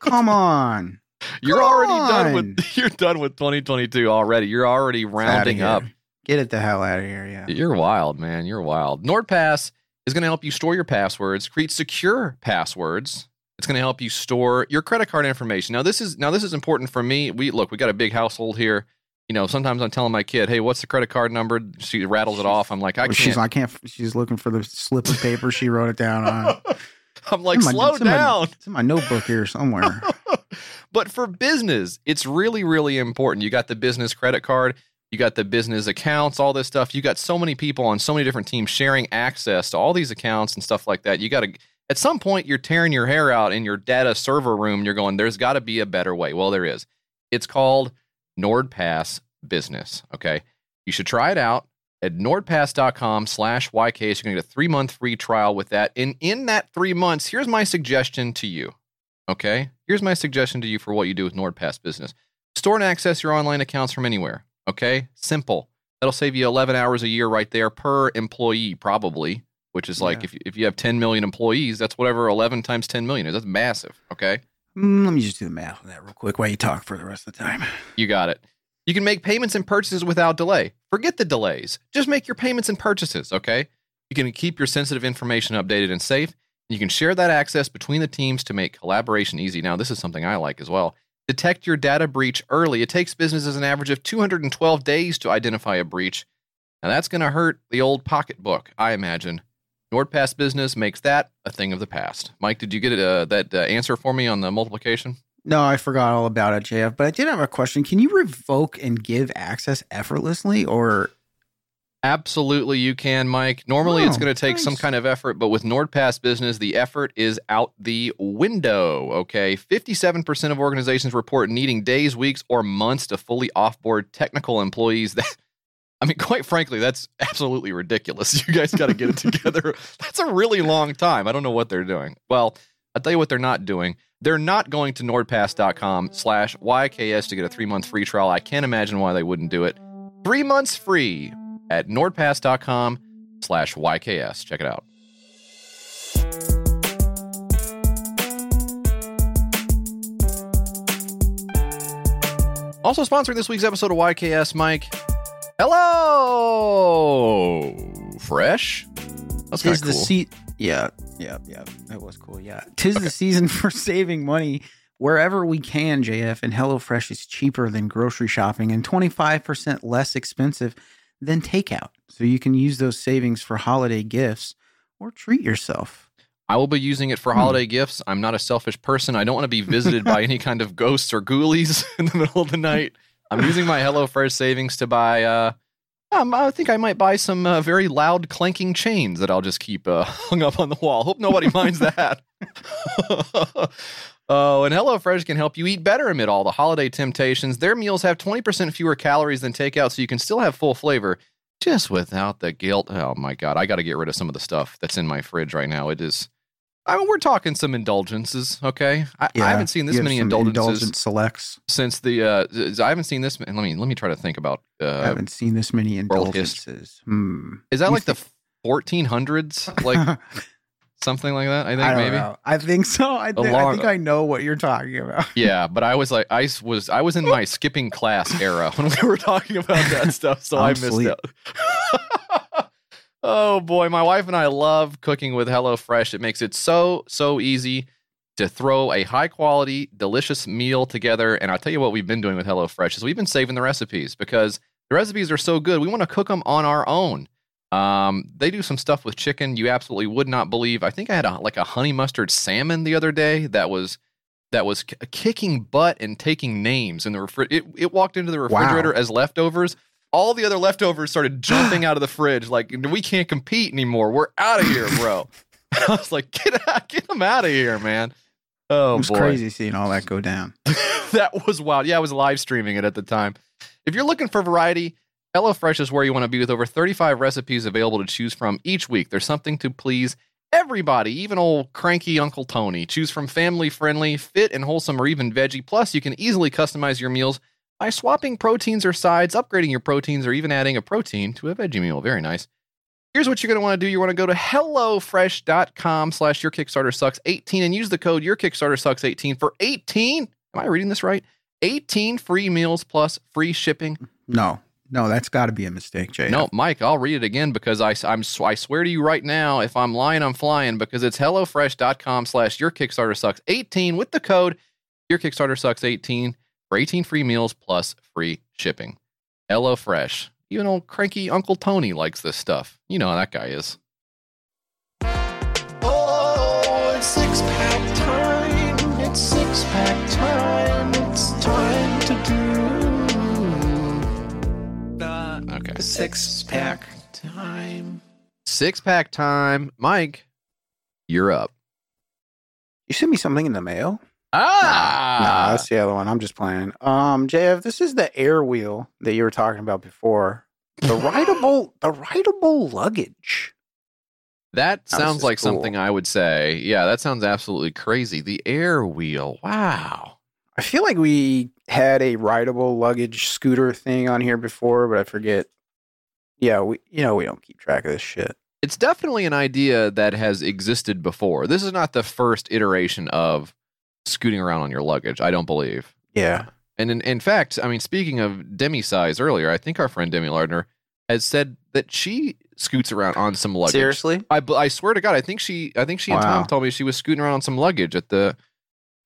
Come on, You're Come already done with [LAUGHS] you're done with 2022 already. You're already rounding up. Get it the hell out of here, yeah. You're wild, man. You're wild. NordPass is going to help you store your passwords, create secure passwords. It's going to help you store your credit card information. Now this is now this is important for me. We look, we got a big household here. You know, sometimes I'm telling my kid, "Hey, what's the credit card number?" She rattles it off. I'm like, "I can't." she's I can't. She's looking for the slip of paper she wrote it down on. [LAUGHS] I'm like, It's in my- "Slow it's in my- down." It's in my notebook here somewhere. [LAUGHS] but for business, it's really, really important. You got the business credit card, you got the business accounts, all this stuff. You got so many people on so many different teams sharing access to all these accounts and stuff like that. You got to, at some point, you're tearing your hair out in your data server room. You're going, there's got to be a better way. Well, there is. It's called NordPass Business. Okay. You should try it out at nordpass.com slash YK. So you're going to get a three month free trial with that. And in that three months, here's my suggestion to you. Okay. Here's my suggestion to you for what you do with NordPass Business. Store and access your online accounts from anywhere. Okay. Simple. That'll save you 11 hours a year right there per employee, probably, which is like Yeah. if, you- if you have 10 million employees, that's whatever 11 times 10 million is. That's massive. Okay. Mm, let me just do the math on that real quick while you talk for the rest of the time. You got it. You can make payments and purchases without delay. Forget the delays. Just make your payments and purchases, okay? You can keep your sensitive information updated and safe. You can share that access between the teams to make collaboration easy. Now, this is something I like as well. Detect your data breach early. It takes businesses an average of 212 days to identify a breach. Now, that's going to hurt the old pocketbook, I imagine. NordPass Business makes that a thing of the past. Mike, did you get uh, that uh, answer for me on the multiplication? No, I forgot all about it, JF. But I did have a question. Can you revoke and give access effortlessly, or Absolutely, you can, Mike. Normally, it's Oh, going to take some kind of effort, but with NordPass Business, the effort is out the window. Okay. 57% of organizations report needing days, weeks, or months to fully offboard technical employees. [LAUGHS] That, I mean, quite frankly, that's absolutely ridiculous. [LAUGHS] You guys got to get it together. [LAUGHS] That's a really long time. I don't know what they're doing. Well, I'll tell you what they're not doing. They're not going to nordpass.com slash YKS to get a three month free trial. I can't imagine why they wouldn't do it. Three months free at nordpass.com slash YKS. Check it out. Also sponsoring this week's episode of YKS, Mike. Hello, Fresh. That's tis the cool. se- Yeah, yeah, yeah. That was cool. Yeah, tis the season [LAUGHS] for saving money wherever we can. JF and HelloFresh is cheaper than grocery shopping and twenty five percent less expensive than takeout. So you can use those savings for holiday gifts or treat yourself. I will be using it for Hmm. holiday gifts. I'm not a selfish person. I don't want to be visited by [LAUGHS] any kind of ghosts or ghoulies [LAUGHS] in the middle of the night. I'm using my [LAUGHS] HelloFresh savings to buy. Uh, um, I think I might buy some uh, very loud clanking chains that I'll just keep uh, [LAUGHS] hung up on the wall. Hope nobody minds that. [LAUGHS] oh, and HelloFresh can help you eat better amid all the holiday temptations. Their meals have 20% fewer calories than takeout, so you can still have full flavor just without the guilt. Oh my God, I got to get rid of some of the stuff that's in my fridge right now. It is. I mean, we're talking some indulgences, okay? I, I haven't seen this many indulgences Indulgent selects. since the. Uh, I haven't seen this. Let me let me try to think about. Uh, I Uh, haven't seen this many indulgences. Hmm. is that You like the 1400s, like [LAUGHS] something like that? I think I maybe. know. I think so. I, thi- I think I know what you're talking about. [LAUGHS] Yeah, but I was like, I was I was in my skipping class era [LAUGHS] when we were talking about that stuff, so I I'm missed asleep. out. Oh boy, my wife and I love cooking with HelloFresh. It makes it so so easy to throw a high quality, delicious meal together. And I'll tell you what we've been doing with HelloFresh is we've been saving the recipes because the recipes are so good. We want to cook them on our own. Um, they do some stuff with chicken you absolutely would not believe. I think I had a, like a honey mustard salmon the other day that was that was kicking butt and taking names in the refri- it, it walked into the refrigerator as leftovers. All the other leftovers started [GASPS] jumping out of the fridge like we can't compete anymore. We're out of here, [LAUGHS] bro. I was like, get out, get them out of here, man. Oh it was boy crazy seeing all that go down. [LAUGHS] that was wild. Yeah, I was live streaming it at the time. If you're looking for variety, HelloFresh is where you want to be with over 35 recipes available to choose from each week. There's something to please everybody, even old cranky Uncle Tony. Choose from family friendly, fit, and wholesome, or even veggie. Plus, you can easily customize your meals by swapping proteins or sides, upgrading your proteins, or even adding a protein to a veggie meal. Very nice. Here's what you're going to want to do. You want to go to HelloFresh.com slash your Kickstarter sucks 18 and use the code your Kickstarter sucks 18 for 18. Am I reading this right? 18 free meals plus free shipping. No, no, that's got to be a mistake, Jay. No, Mike, I'll read it again because I, I'm, I swear to you right now, if I'm lying, I'm flying because it's HelloFresh.com slash your Kickstarter sucks 18 with the code your Kickstarter sucks 18 for 18 free meals plus free shipping. HelloFresh. Even old cranky Uncle Tony likes this stuff. You know how that guy is. Oh, it's six pack time. It's six pack time. It's time to do the Okay. six pack time. Six pack time. Mike, you're up. You sent me something in the mail? Ah, Nah, that's the other one. I'm just playing. Um, JF, this is the Airwheel that you were talking about before. The [LAUGHS] rideable, the rideable luggage. that sounds like cool. something I would say. Yeah, that sounds absolutely crazy. The Airwheel. Wow. I feel like we had a rideable luggage scooter thing on here before, but I forget. Yeah, we you know we don't keep track of this shit. It's definitely an idea that has existed before. This is not the first iteration of scooting around on your luggage. I don't believe. Yeah, And in, in fact, I mean, speaking of demi size earlier, I think our friend Demi Lardner has said that she scoots around on some luggage. Seriously? I, I swear to God, I think she I think she and Tom told me she was scooting around on some luggage at the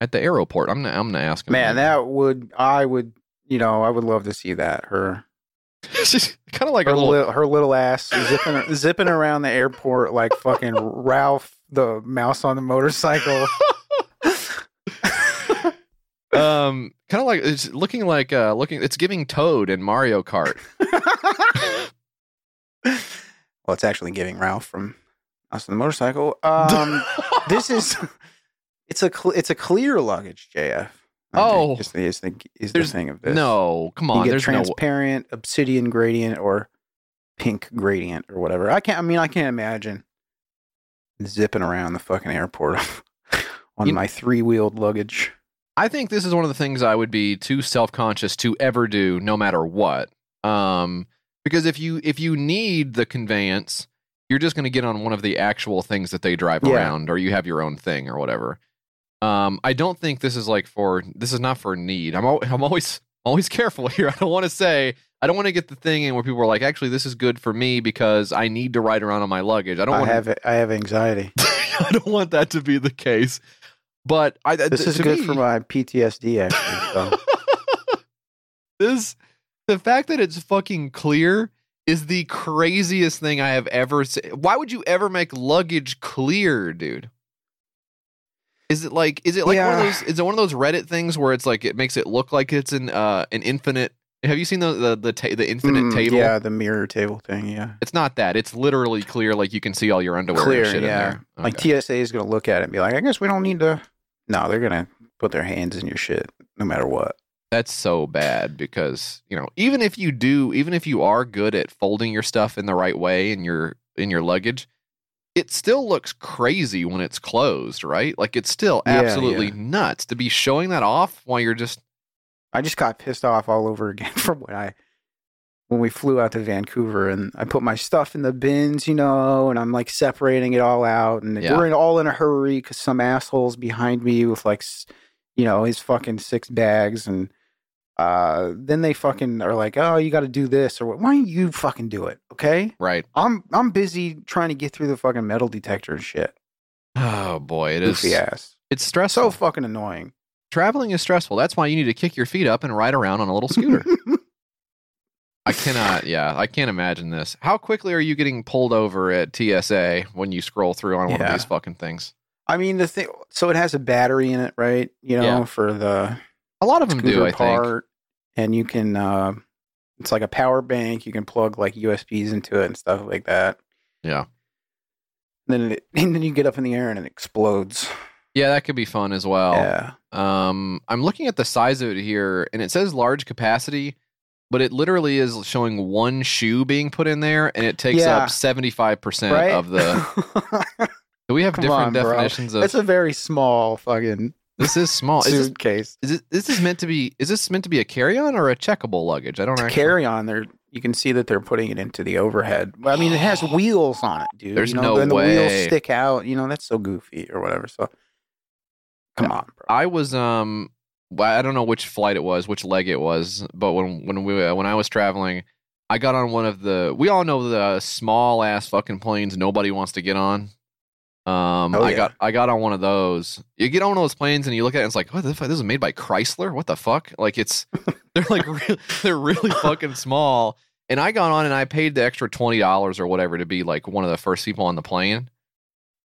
at the airport. I'm gonna I'm gonna ask him. Man, that would I would you know I would love to see that her [LAUGHS] she's kind of like her little. little, her little ass zipping [LAUGHS] zipping around the airport like fucking Ralph the mouse on the motorcycle. [LAUGHS] um, kind of like it's looking like uh looking. It's giving Toad in Mario Kart. [LAUGHS] well, it's actually giving Ralph from on the motorcycle. Um, [LAUGHS] this is it's a cl- it's a clear luggage, JF. Oh. is the is the, is the thing of this. No, come on. you get There's no. transparent, obsidian gradient, or pink gradient, or whatever. I can't. I mean, I can't imagine zipping around the fucking airport [LAUGHS] on You- my three wheeled luggage. I think this is one of the things I would be too self conscious to ever do, no matter what. Um, because if you if you need the conveyance, you're just going to get on one of the actual things that they drive Yeah. around, or you have your own thing, or whatever. Um, I don't think this is like for this is not for need. I'm al- I'm always always [LAUGHS] careful here. I don't want to say I don't want to get the thing in where people are like, actually, this is good for me because I need to ride around on my luggage. I don't I want have I have anxiety. [LAUGHS] I don't want that to be the case. But I This is good me- for my PTSD. Actually, so. [LAUGHS] this the fact that it's fucking clear is the craziest thing I have ever seen. Why would you ever make luggage clear, dude? Is it like is it like one of those is it one of those Reddit things where it's like it makes it look like it's an uh an infinite have you seen the the the, ta- the infinite Mm, table? Yeah, the mirror table thing. Yeah, It's not that. It's literally clear like you can see all your underwear clear. and shit yeah, in there. like TSA is gonna look at it and be like, I guess we don't need to. No, they're gonna put their hands in your shit no matter what. That's so bad because, you know, even if you do, even if you are good at folding your stuff in the right way in your in your luggage, it still looks crazy when it's closed, right? Like it's still Yeah, absolutely yeah. nuts to be showing that off while you're just I just got pissed off all over again [LAUGHS] from when I when we flew out to Vancouver and I put my stuff in the bins, you know, and I'm like separating it all out and Yeah. we're in, all in a hurry because some assholes behind me with like, you know, his fucking six bags and uh, then they fucking are like, oh, you got to do this or? Why don't you fucking do it? Okay, right. I'm I'm busy trying to get through the fucking metal detector and shit. Oh boy, it is Goofy ass. it's stressful. So fucking annoying. Traveling is stressful. That's why you need to kick your feet up and ride around on a little scooter. [LAUGHS] I cannot, yeah, I can't imagine this. How quickly are you getting pulled over at TSA when you scroll through on one of these fucking things? I mean the thing. So it has a battery in it, right? You know, Yeah. for the A lot of them do, I think. and you can. Uh, it's like a power bank. You can plug like USBs into it and stuff like that. Yeah. then it, [LAUGHS] and then you get up in the air and it explodes. Yeah, that could be fun as well. yeah, Um, I'm looking at the size of it here, and it says large capacity, but it literally is showing one shoe being put in there, and it takes Yeah. up 75 percent right. of the. [LAUGHS] Do we have Come different on, bro. definitions of? It's a very small fucking this is small. Is this, suitcase. is it, this is meant to be? Is this meant to be a carry-on or a checkable luggage? I don't To actually. carry on there, you can see that they're putting it into the overhead. Well, I mean, it has [GASPS] wheels on it, dude. There's you know, no and the way. wheels stick out. You know, that's so goofy or whatever. So, come on, bro. I was um I don't know which flight it was, which leg it was, but when when we when I was traveling, I got on one of the we all know the small ass fucking planes nobody wants to get on. Um, Oh, I yeah. got I got on one of those. You get on one of those planes and you look at it, and it's like, what the fuck? This is made by Chrysler. What the fuck? Like it's [LAUGHS] they're like re- they're really fucking small. And I got on and I paid the extra twenty dollars or whatever to be like one of the first people on the plane.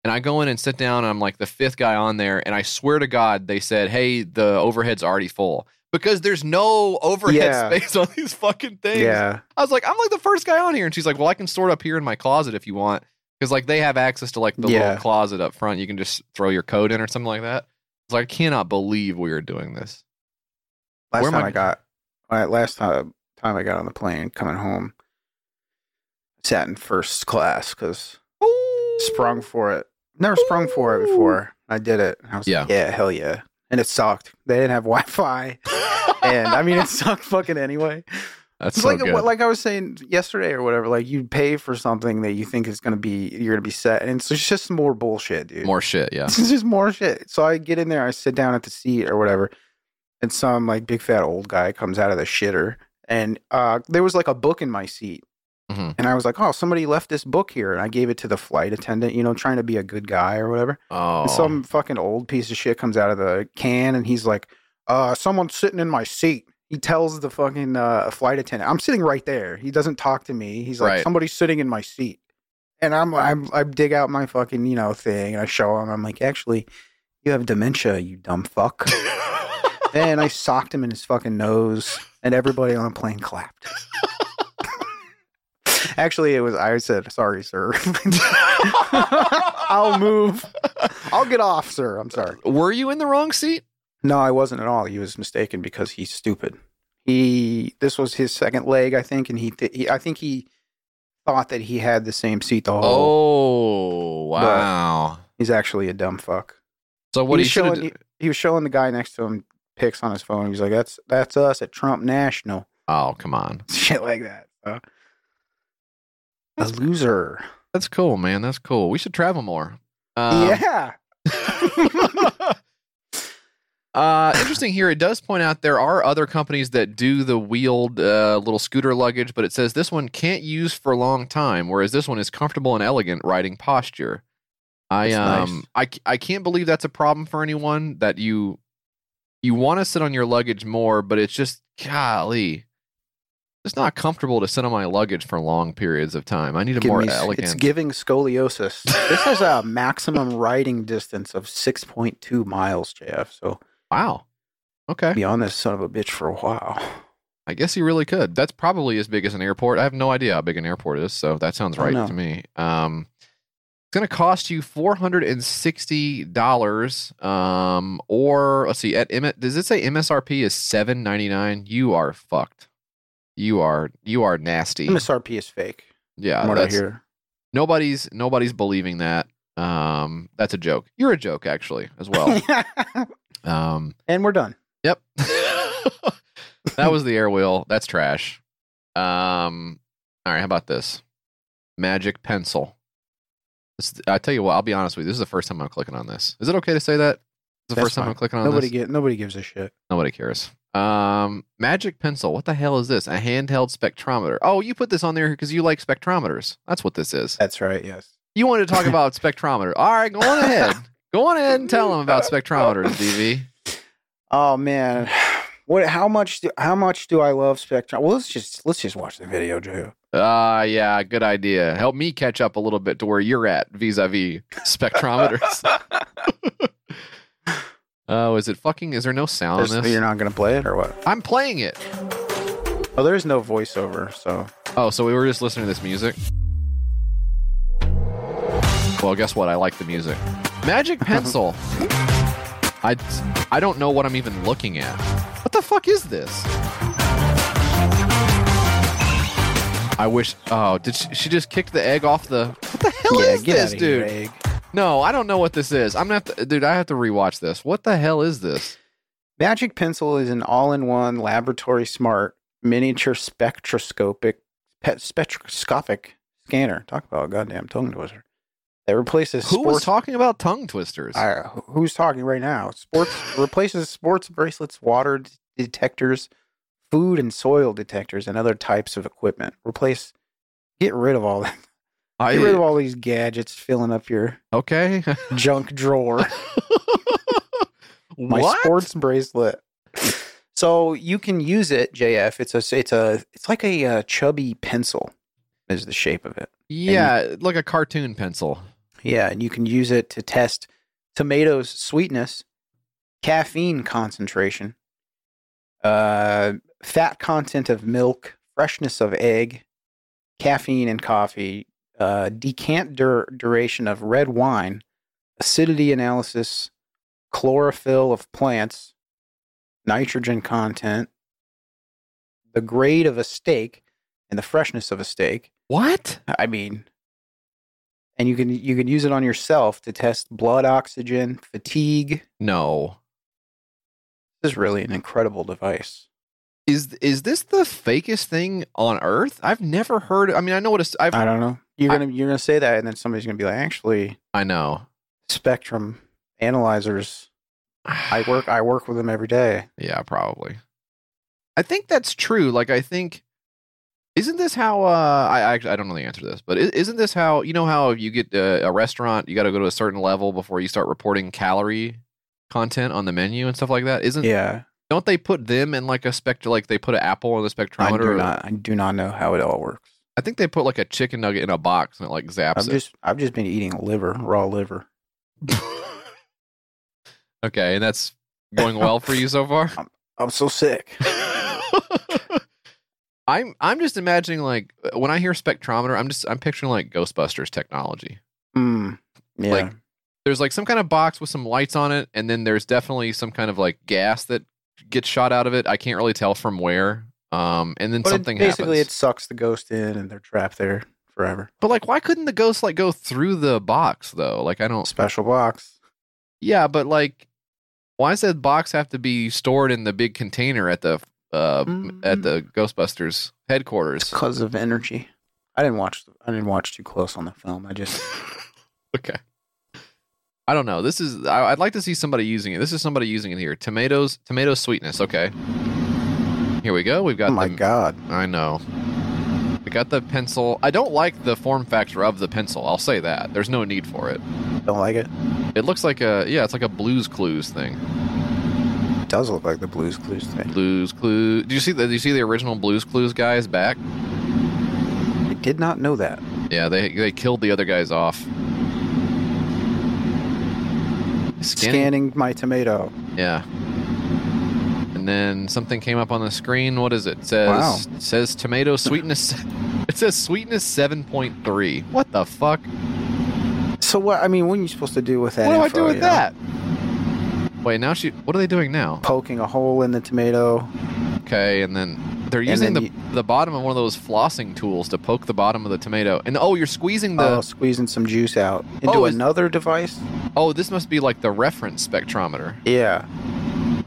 And I go in and sit down, and I'm like the fifth guy on there. And I swear to God, they said, "Hey, the overhead's already full." Because there's no overhead Yeah. space [LAUGHS] on these fucking things. Yeah, I was like, I'm like the first guy on here, and she's like, "Well, I can store it up here in my closet if you want." Because like they have access to like the Yeah. little closet up front. You can just throw your coat in or something like that. It's like I cannot believe we are doing this. last Where time I- I, got, last time time I got on the plane coming home, I sat in first class because sprung for it. Never sprung for it before. I did it. I was Yeah. like, yeah, hell yeah. And it sucked. They didn't have [LAUGHS] Wi-Fi, and I mean, it [LAUGHS] sucked fucking anyway. That's so like good. what, like I was saying yesterday or whatever. Like you pay for something that you think is gonna be you're gonna be set, and it's just more bullshit, dude. More shit, yeah. It's [LAUGHS] just more shit. So I get in there, I sit down at the seat or whatever, and some like big fat old guy comes out of the shitter, and uh, there was like a book in my seat, Mhm. and I was like, "Oh, somebody left this book here," and I gave it to the flight attendant, you know, trying to be a good guy or whatever. Oh, And some fucking old piece of shit comes out of the can, and he's like, "Uh, someone's sitting in my seat." He tells the fucking uh, flight attendant, "I'm sitting right there." He doesn't talk to me. He's like, Right. "Somebody's sitting in my seat," and I'm I'm I dig out my fucking you know thing, and I show him. I'm like, "Actually, you have dementia, you dumb fuck." [LAUGHS] and I socked him in his fucking nose, and everybody on the plane clapped. Actually, it was I said, "Sorry, sir." [LAUGHS] I'll move. I'll get off, sir. I'm sorry. Uh, were you in the wrong seat? No, I wasn't at all. He was mistaken because he's stupid. He this was his second leg, I think, and he, th- he I think he thought that he had the same seat the whole. Oh, wow. He's actually a dumb fuck. so what he he showing he, he was showing the guy next to him pics on his phone. He's like, "That's that's us at Trump National." Oh, come on. [LAUGHS] Shit like that. So. A loser. That's cool, man. That's cool. We should travel more. Um, yeah. [LAUGHS] Uh, interesting here. It does point out there are other companies that do the wheeled uh, little scooter luggage, but it says this one can't use for a long time, whereas this one is comfortable and elegant riding posture. I That's um nice. I, I can't believe that's a problem for anyone that you you want to sit on your luggage more, but it's just golly, it's not comfortable to sit on my luggage for long periods of time. I need a Give more me- elegant. It's giving scoliosis. this has a [LAUGHS] maximum riding distance of 6.2 miles, JF. So wow. Okay. be on this son of a bitch for a while. I guess you really could. That's probably as big as an airport. I have no idea how big an airport is, so that sounds right to me. Um, it's going to cost you four hundred and sixty dollars, um, or let's see, at M- does it say MSRP is seven ninety nine? You are fucked. You are you are nasty. MSRP is fake. yeah, from what I hear. nobody's nobody's believing that. Um, that's a joke. You're a joke, actually, as well. [LAUGHS] um, and we're done. Yep. [LAUGHS] that was the Airwheel. That's trash. Um, all right, how about this? Magic pencil. This, I tell you what, I'll be honest with you. This is the first time I'm clicking on this. Is it okay to say that? The That's first time fine. I'm clicking on Nobody this. get nobody gives a shit. Nobody cares. Um, magic pencil. What the hell is this? A handheld spectrometer. Oh, you put this on there because you like spectrometers. That's what this is. That's right. Yes. You wanted to talk about [LAUGHS] spectrometer. All right, go on ahead. Go on ahead and tell them about [LAUGHS] spectrometers, DV. Oh man, what? How much? Do, how much do I love Spectrum? Well, let's just let's just watch the video, Joe. Ah, yeah, good idea. Help me catch up a little bit to where you're at vis-a-vis spectrometers. [LAUGHS] oh, is it fucking? Is there no sound on There's- this? You're not gonna play it or what? I'm playing it. Oh, there's no voiceover, so Oh, so we were just listening to this music. Well, guess what? I like the music. Magic [LAUGHS] pencil. I I don't know what I'm even looking at. What the fuck is this? I wish. Oh, did she, she just kick the egg off the? What the hell yeah, is get this, dude? egg. No, I don't know what this is. I'm gonna have to, dude. I have to rewatch this. What the hell is this? Magic Pencil is an all-in-one laboratory smart miniature spectroscopic pe- spectroscopic scanner. Talk about a goddamn tongue twister. That replaces Who was talking about tongue twisters? I- who's talking right now? Sports [LAUGHS] replaces sports bracelets, water d- detectors, food and soil detectors, and other types of equipment. Replace, get rid of all that. I, Get rid of all these gadgets filling up your okay. junk drawer. [LAUGHS] My what? sports bracelet. So you can use it, JF. It's a it's a it's like a uh, chubby pencil, is the shape of it. Yeah, like a cartoon pencil. Yeah, and you can use it to test tomatoes' sweetness, caffeine concentration, uh, fat content of milk, freshness of egg, caffeine in coffee, uh, decant dur- duration of red wine, acidity analysis, chlorophyll of plants, nitrogen content, the grade of a steak, and the freshness of a steak. What? I mean, and you can you can use it on yourself to test blood oxygen, fatigue. No. This is really an incredible device. Is is this the fakest thing on earth? I've never heard. I mean, I know what it's. I've, I don't know. You're I- gonna you're gonna say that, and then somebody's gonna be like, actually, I know. spectrum analyzers I [SIGHS] work I work with them every day. Yeah, probably. I think that's true. Like, I think, isn't this how? Uh, I I actually I don't know the answer to this, but is, isn't this how you know how you get uh, a restaurant? You got to go to a certain level before you start reporting calorie content on the menu and stuff like that. Isn't Yeah. don't they put them in like a spectre? Like they put an apple on the spectrometer? I do not I do not know how it all works. I think they put like a chicken nugget in a box and it like zaps I've it. just I've just been eating liver, raw liver. [LAUGHS] okay, and that's going well for you so far. [LAUGHS] I'm so sick. [LAUGHS] I'm I'm just imagining like when I hear spectrometer, I'm just I'm picturing like Ghostbusters technology. Mm. Yeah. Like, There's like some kind of box with some lights on it, and then there's definitely some kind of like gas that gets shot out of it. I can't really tell from where. Um, and then but it- something basically happens. it sucks the ghost in and they're trapped there forever. But like, why couldn't the ghost like go through the box though? Like, I don't. Special box. Yeah, but like, why does that box have to be stored in the big container at the uh at the Ghostbusters headquarters? Because of energy. I didn't watch I didn't watch too close on the film. I just [LAUGHS] okay. I don't know. This is. I, I'd like to see somebody using it. This is somebody using it here. Tomatoes. Tomato sweetness. Okay. Here we go. We've got. Oh my the, god. I know. We got the pencil. I don't like the form factor of the pencil. I'll say that. There's no need for it. Don't like it? It looks like a yeah. It's like a Blues Clues thing. It does look like the Blues Clues thing. Blues Clues. Do you see the? Do you see the original Blues Clues guys back? I did not know that. Yeah, they they killed the other guys off. Scanning Scanning my tomato. Yeah. And then something came up on the screen. What is it? It says Wow. it says tomato [LAUGHS] sweetness. it says sweetness seven point three. What the fuck? So what I mean, what are you supposed to do with that? what do I do with you know? that? Wait, now she. What are they doing now? Poking a hole in the tomato. Okay, and then they're using then the you- the bottom of one of those flossing tools to poke the bottom of the tomato. And oh, you're squeezing the. oh, squeezing some juice out into Oh, another device. Oh, this must be like the reference spectrometer. Yeah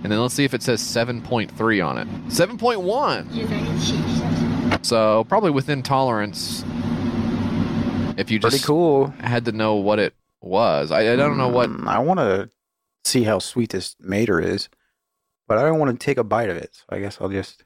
and then let's see if it says 7.3 on it. 7.1. So probably within tolerance. If you just Pretty cool. had to know what it was, I, I don't know what. Mm, I want to see how sweet this mater is, but I don't want to take a bite of it. So I guess I'll just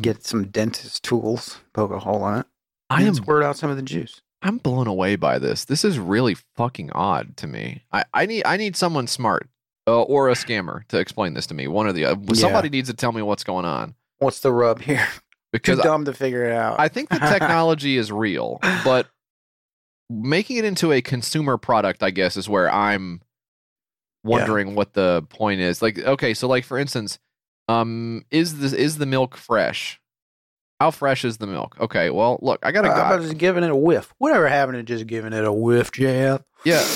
get some dentist tools, poke a hole in it. I am squirt out some of the juice. I'm blown away by this. This is really fucking odd to me. I, I need I need someone smart uh, or a scammer to explain this to me. One or the other. Somebody needs to tell me what's going on What's the rub here? [LAUGHS] Too because I, dumb to figure it out. I think the [LAUGHS] technology is real, but making it into a consumer product, I guess, is where I'm wondering what the point is. Like, okay, so like for instance, um, is this is the milk fresh? How fresh is the milk? Okay, well, look, I gotta How about go. just giving it a whiff? Whatever happened to just giving it a whiff, Jeff? Yeah,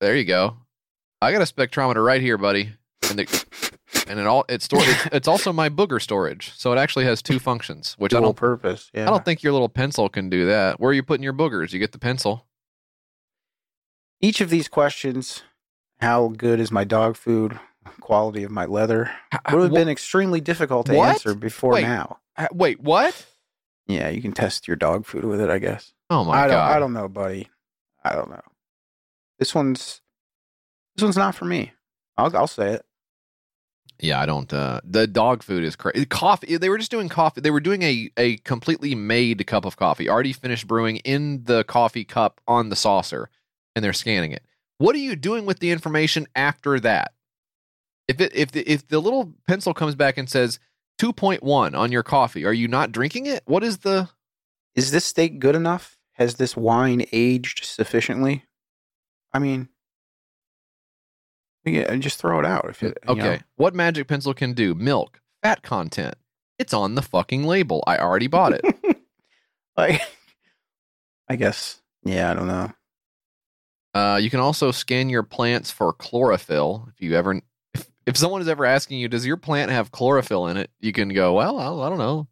there you go. I got a spectrometer right here, buddy, and the, and it all it's store it's, it's also my booger storage, so it actually has two functions, which I don't purpose. Yeah. I don't think your little pencil can do that. Where are you putting your boogers? You get the pencil. Each of these questions, how good is my dog food? Quality of my leather would have been extremely difficult to What? answer before Wait. now. Wait, what? Yeah, you can test your dog food with it, I guess. Oh my I don't. god! I don't know, buddy. I don't know. This one's this one's not for me. I'll I'll say it. Yeah, I don't. Uh, the dog food is crazy. Coffee. They were just doing coffee. They were doing a a completely made cup of coffee, already finished brewing in the coffee cup on the saucer, and they're scanning it. What are you doing with the information after that? If it if the if the little pencil comes back and says two point one on your coffee, are you not drinking it? What is the? Is this steak good enough? Has this wine aged sufficiently? I mean, yeah, and just throw it out if it. you Okay, know. what magic pencil can do? Milk, fat content. It's on the fucking label. I already bought it. [LAUGHS] like, I guess. Yeah, I don't know. Uh, you can also scan your plants for chlorophyll. If you ever, if, if someone is ever asking you, does your plant have chlorophyll in it? You can go, well, I, I don't know.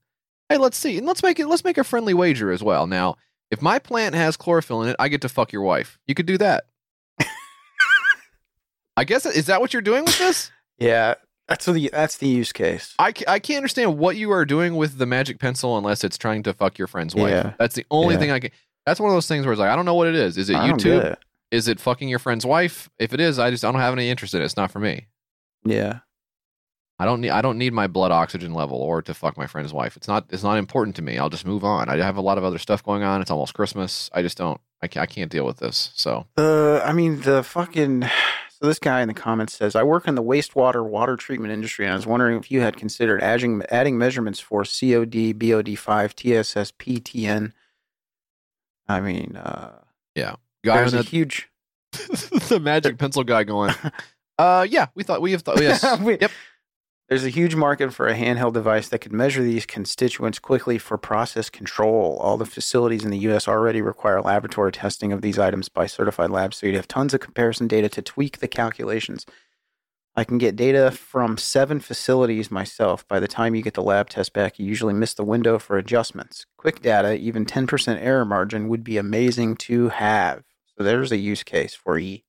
Hey, let's see, and let's make it. Let's make a friendly wager as well. Now, if my plant has chlorophyll in it, I get to fuck your wife. You could do that. I guess is that what you're doing with this? [LAUGHS] Yeah, that's the that's the use case. I, I can't understand what you are doing with the magic pencil unless it's trying to fuck your friend's wife. Yeah. That's the only Yeah. thing I can. That's one of those things where it's like I don't know what it is. Is it I YouTube? it. Is it fucking your friend's wife? If it is, I just I don't have any interest in it. It's not for me. Yeah. I don't need I don't need my blood oxygen level or to fuck my friend's wife. It's not it's not important to me. I'll just move on. I have a lot of other stuff going on. It's almost Christmas. I just don't I can't, I can't deal with this. So Uh, I mean, the fucking. So this guy in the comments says, "I work in the wastewater water treatment industry, and I was wondering if you had considered adding adding measurements for COD, BOD5, TSS, PTN." I mean, uh, guy there's a the, huge. [LAUGHS] the magic pencil guy going. [LAUGHS] Uh yeah, we thought we have thought yes. [LAUGHS] We- yep. There's a huge market for a handheld device that could measure these constituents quickly for process control. All the facilities in the U.S. already require laboratory testing of these items by certified labs, so you'd have tons of comparison data to tweak the calculations. I can get data from seven facilities myself. By the time you get the lab test back, you usually miss the window for adjustments. Quick data, even 10% error margin, would be amazing to have. So there's a use case for E.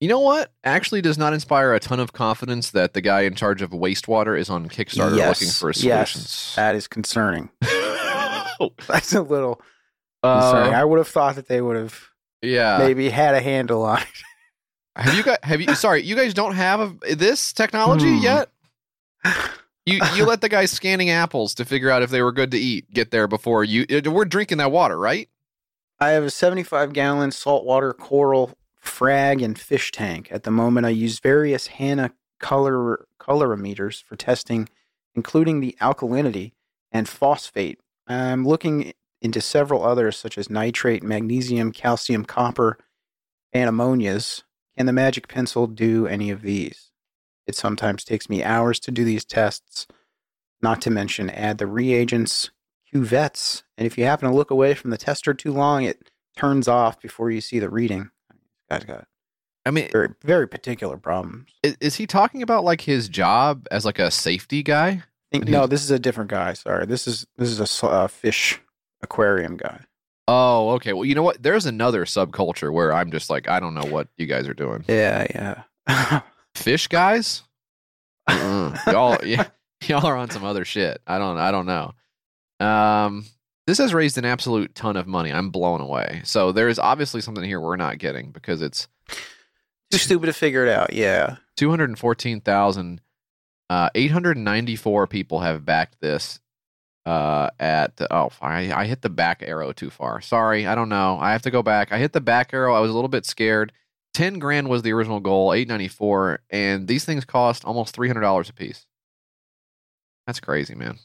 You know what? Actually does not inspire a ton of confidence that the guy in charge of wastewater is on Kickstarter Yes, looking for yes. solutions. That is concerning. [LAUGHS] [LAUGHS] That's a little uh, concerning. I would have thought that they would have yeah. maybe had a handle on it. [LAUGHS] Have you guys? Have you? Sorry, you guys don't have a, this technology Hmm. yet. You you let the guys scanning apples to figure out if they were good to eat get there before you. uh, We're drinking that water, right? I have a 75 gallon saltwater coral frag and fish tank. At the moment, I use various Hanna color colorimeters for testing, including the alkalinity and phosphate. I'm looking into several others, such as nitrate, magnesium, calcium, copper, and ammonias. Can the magic pencil do any of these? It sometimes takes me hours to do these tests, not to mention add the reagents, cuvettes, and if you happen to look away from the tester too long, it turns off before you see the reading. Guy's got I mean, very, very particular problems. is, is he talking about like his job as like a safety guy? No, this is a different guy. Sorry, this is this is a uh, fish aquarium guy. Oh, okay. Well, you know what? There's another subculture where I'm just like, I don't know what you guys are doing. Yeah, yeah. [LAUGHS] Fish guys, Mm-mm. [LAUGHS] y'all, yeah, y'all are on some other shit. I don't, I don't know. Um, this has raised an absolute ton of money. I'm blown away. So there is obviously something here we're not getting because it's Too stupid to figure it out. Yeah. 214,000 uh 894 people have backed this uh at oh I, I hit the back arrow too far. Sorry. I don't know. I have to go back. I hit the back arrow. I was a little bit scared. 10 grand was the original goal 894 and these things cost almost $300 a piece that's crazy man.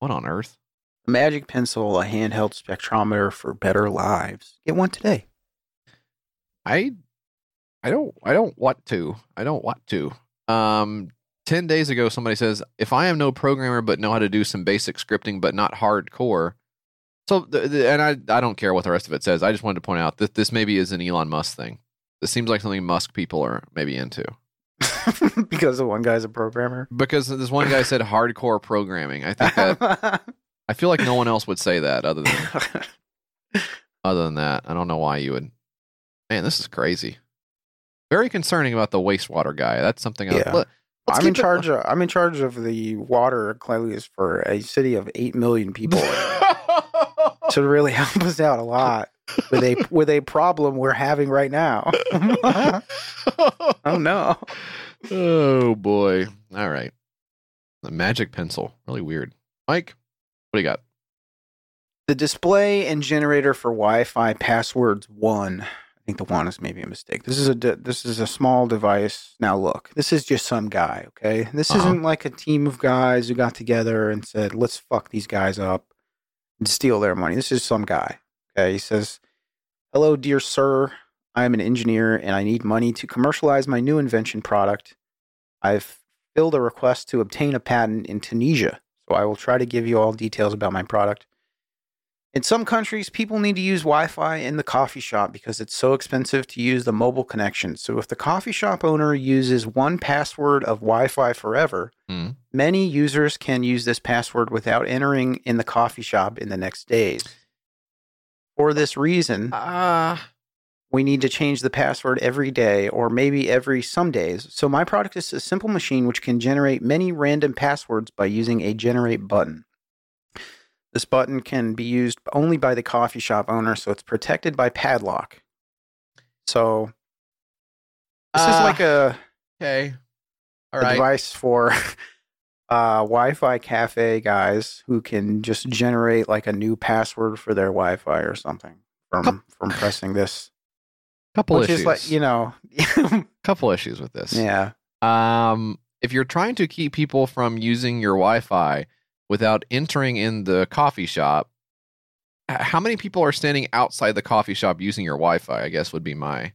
What on earth A magic pencil, a handheld spectrometer for better lives. Get one today. I I don't I don't want to. I don't want to. Um 10 days ago somebody says if I am no programmer but know how to do some basic scripting but not hardcore. So the, the, and I I don't care what the rest of it says. I just wanted to point out that this maybe is an Elon Musk thing. This seems like something Musk people are maybe into. [LAUGHS] because the one guy's a programmer. Because this one guy said hardcore programming. I think that [LAUGHS] I feel like no one else would say that other than [LAUGHS] other than that. I don't know why you would. Man, this is crazy. Very concerning about the wastewater guy. That's something. I- Yeah. let- let's I'm in it- charge. Of, I'm in charge of the water cleanliness for a city of eight million people. [LAUGHS] to really help us out a lot with a with a problem we're having right now. oh no! [LAUGHS] oh boy! All right, the magic pencil. Really weird. Mike, what do you got? The display and generator for Wi-Fi passwords one. I think the one is maybe a mistake. This is a de- this is a small device. Now look, this is just some guy. Okay, this Uh-huh. isn't like a team of guys who got together and said, "Let's fuck these guys up and steal their money." This is some guy. Okay, he says, "Hello, dear sir. I am an engineer and I need money to commercialize my new invention product. I've filled a request to obtain a patent in Tunisia, so I will try to give you all details about my product." In some countries, people need to use Wi Fi in the coffee shop because it's so expensive to use the mobile connection. So, if the coffee shop owner uses one password of Wi Fi forever, Hmm. many users can use this password without entering in the coffee shop in the next days. For this reason, Ah, we need to change the password every day or maybe every some days. So, my product is a simple machine which can generate many random passwords by using a generate button. This button can be used only by the coffee shop owner, so it's protected by padlock. So, this is Ah. like a okay. All right. device for [LAUGHS] uh, Wi-Fi cafe guys who can just generate like a new password for their Wi-Fi or something from from pressing this, Couple which issues. is like you know, [LAUGHS] Couple issues with this. yeah, Um, if you're trying to keep people from using your Wi-Fi without entering in the coffee shop, how many people are standing outside the coffee shop using your Wi-Fi? I guess would be my.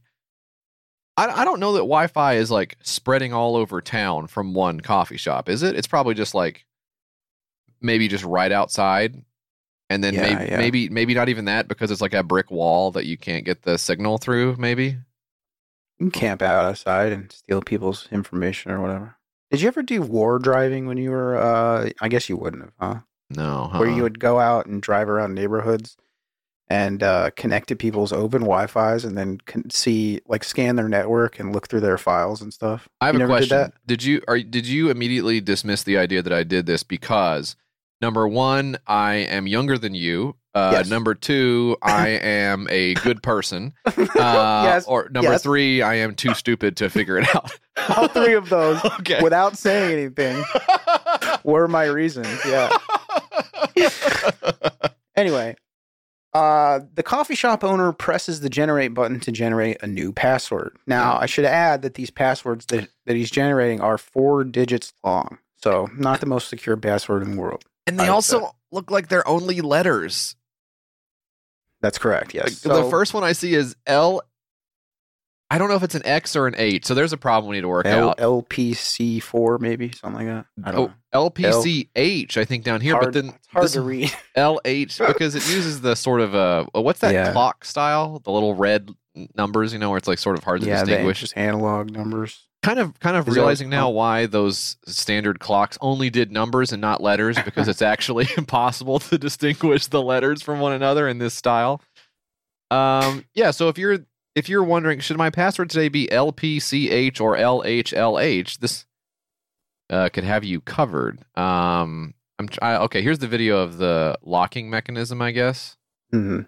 I, I don't know that Wi-Fi is like spreading all over town from one coffee shop, is it? It's probably just like maybe just right outside, and then Yeah, maybe yeah. maybe maybe not even that because it's like a brick wall that you can't get the signal through. Maybe you can camp out outside and steal people's information or whatever. Did you ever do war driving when you were? uh I guess you wouldn't have, huh? no. Where uh-uh. you would go out and drive around neighborhoods and uh, connect to people's open Wi-Fi's and then con- see, like, scan their network and look through their files and stuff. I have You a never did question. that? Did, you are did you immediately dismiss the idea that I did this because number one, I am younger than you. Uh, Yes. Number two, I [LAUGHS] am a good person. [LAUGHS] Uh, yes, Or number yes. three, I am too stupid to figure it out. [LAUGHS] all three of those, okay. without saying anything, were my reasons. Yeah. Anyway, uh, the coffee shop owner presses the generate button to generate a new password. Now, I should add that these passwords that, that he's generating are four digits long. So, not the most secure password in the world. And they also look like they're only letters. That's correct. Yes. So- the first one I see is L. I don't know if it's an X or an H, so there's a problem we need to work L- out. LPC4, maybe something like that. I don't Oh, know. LPCH, I think down here, hard, but then it's hard to read. [LAUGHS] LH because it uses the sort of uh uh, what's that Yeah. clock style? The little red numbers, you know, where it's like sort of hard to yeah, the distinguish. just analog numbers. Kind of kind of Is realizing now why those standard clocks only did numbers and not letters because it's actually [LAUGHS] impossible to distinguish the letters from one another in this style. Um yeah, so if you're if you're wondering should my password today be LPCH or LHLH, this uh, could have you covered. Um I'm I, okay, here's the video of the locking mechanism, I guess. hmm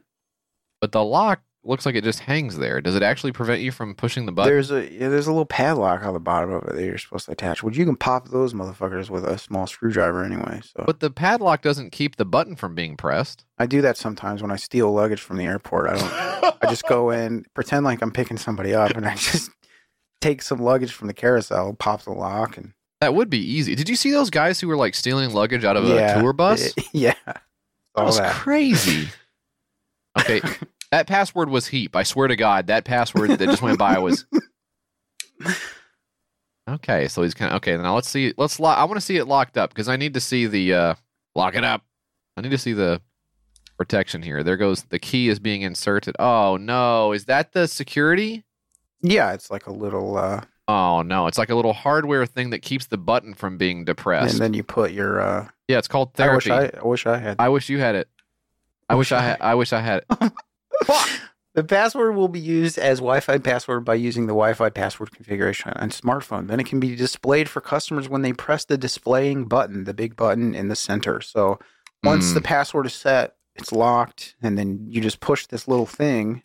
But the lock looks like it just hangs there. Does it actually prevent you from pushing the button? There's a yeah, there's a little padlock on the bottom of it that you're supposed to attach. Which you can pop those motherfuckers with a small screwdriver anyway. So But the padlock doesn't keep the button from being pressed. I do that sometimes when I steal luggage from the airport. I don't. I just go [LAUGHS] in, pretend like I'm picking somebody up, and I just take some luggage from the carousel, pop the lock, and That would be easy. Did you see those guys who were like stealing luggage out of yeah, a tour bus? [LAUGHS] yeah, That was that. crazy. [LAUGHS] Okay, that password was heap. I swear to God, that password that just went by was. [LAUGHS] Okay, so he's kind of okay. Now let's see. Let's. Lo- I want to see it locked up because I need to see the uh, lock it up. I need to see the protection here. There goes the key is being inserted. Oh no, is that the security? Yeah, it's like a little, uh, Oh no, it's like a little hardware thing that keeps the button from being depressed. and then you put your. Uh, yeah, it's called I wish therapy. I, I wish I had. I wish you had it. I wish I had. I wish I had it. [LAUGHS] The password will be used as Wi-Fi password by using the Wi-Fi password configuration on smartphone. Then it can be displayed for customers when they press the displaying button, the big button in the center. So once Hmm. the password is set, it's locked, and then you just push this little thing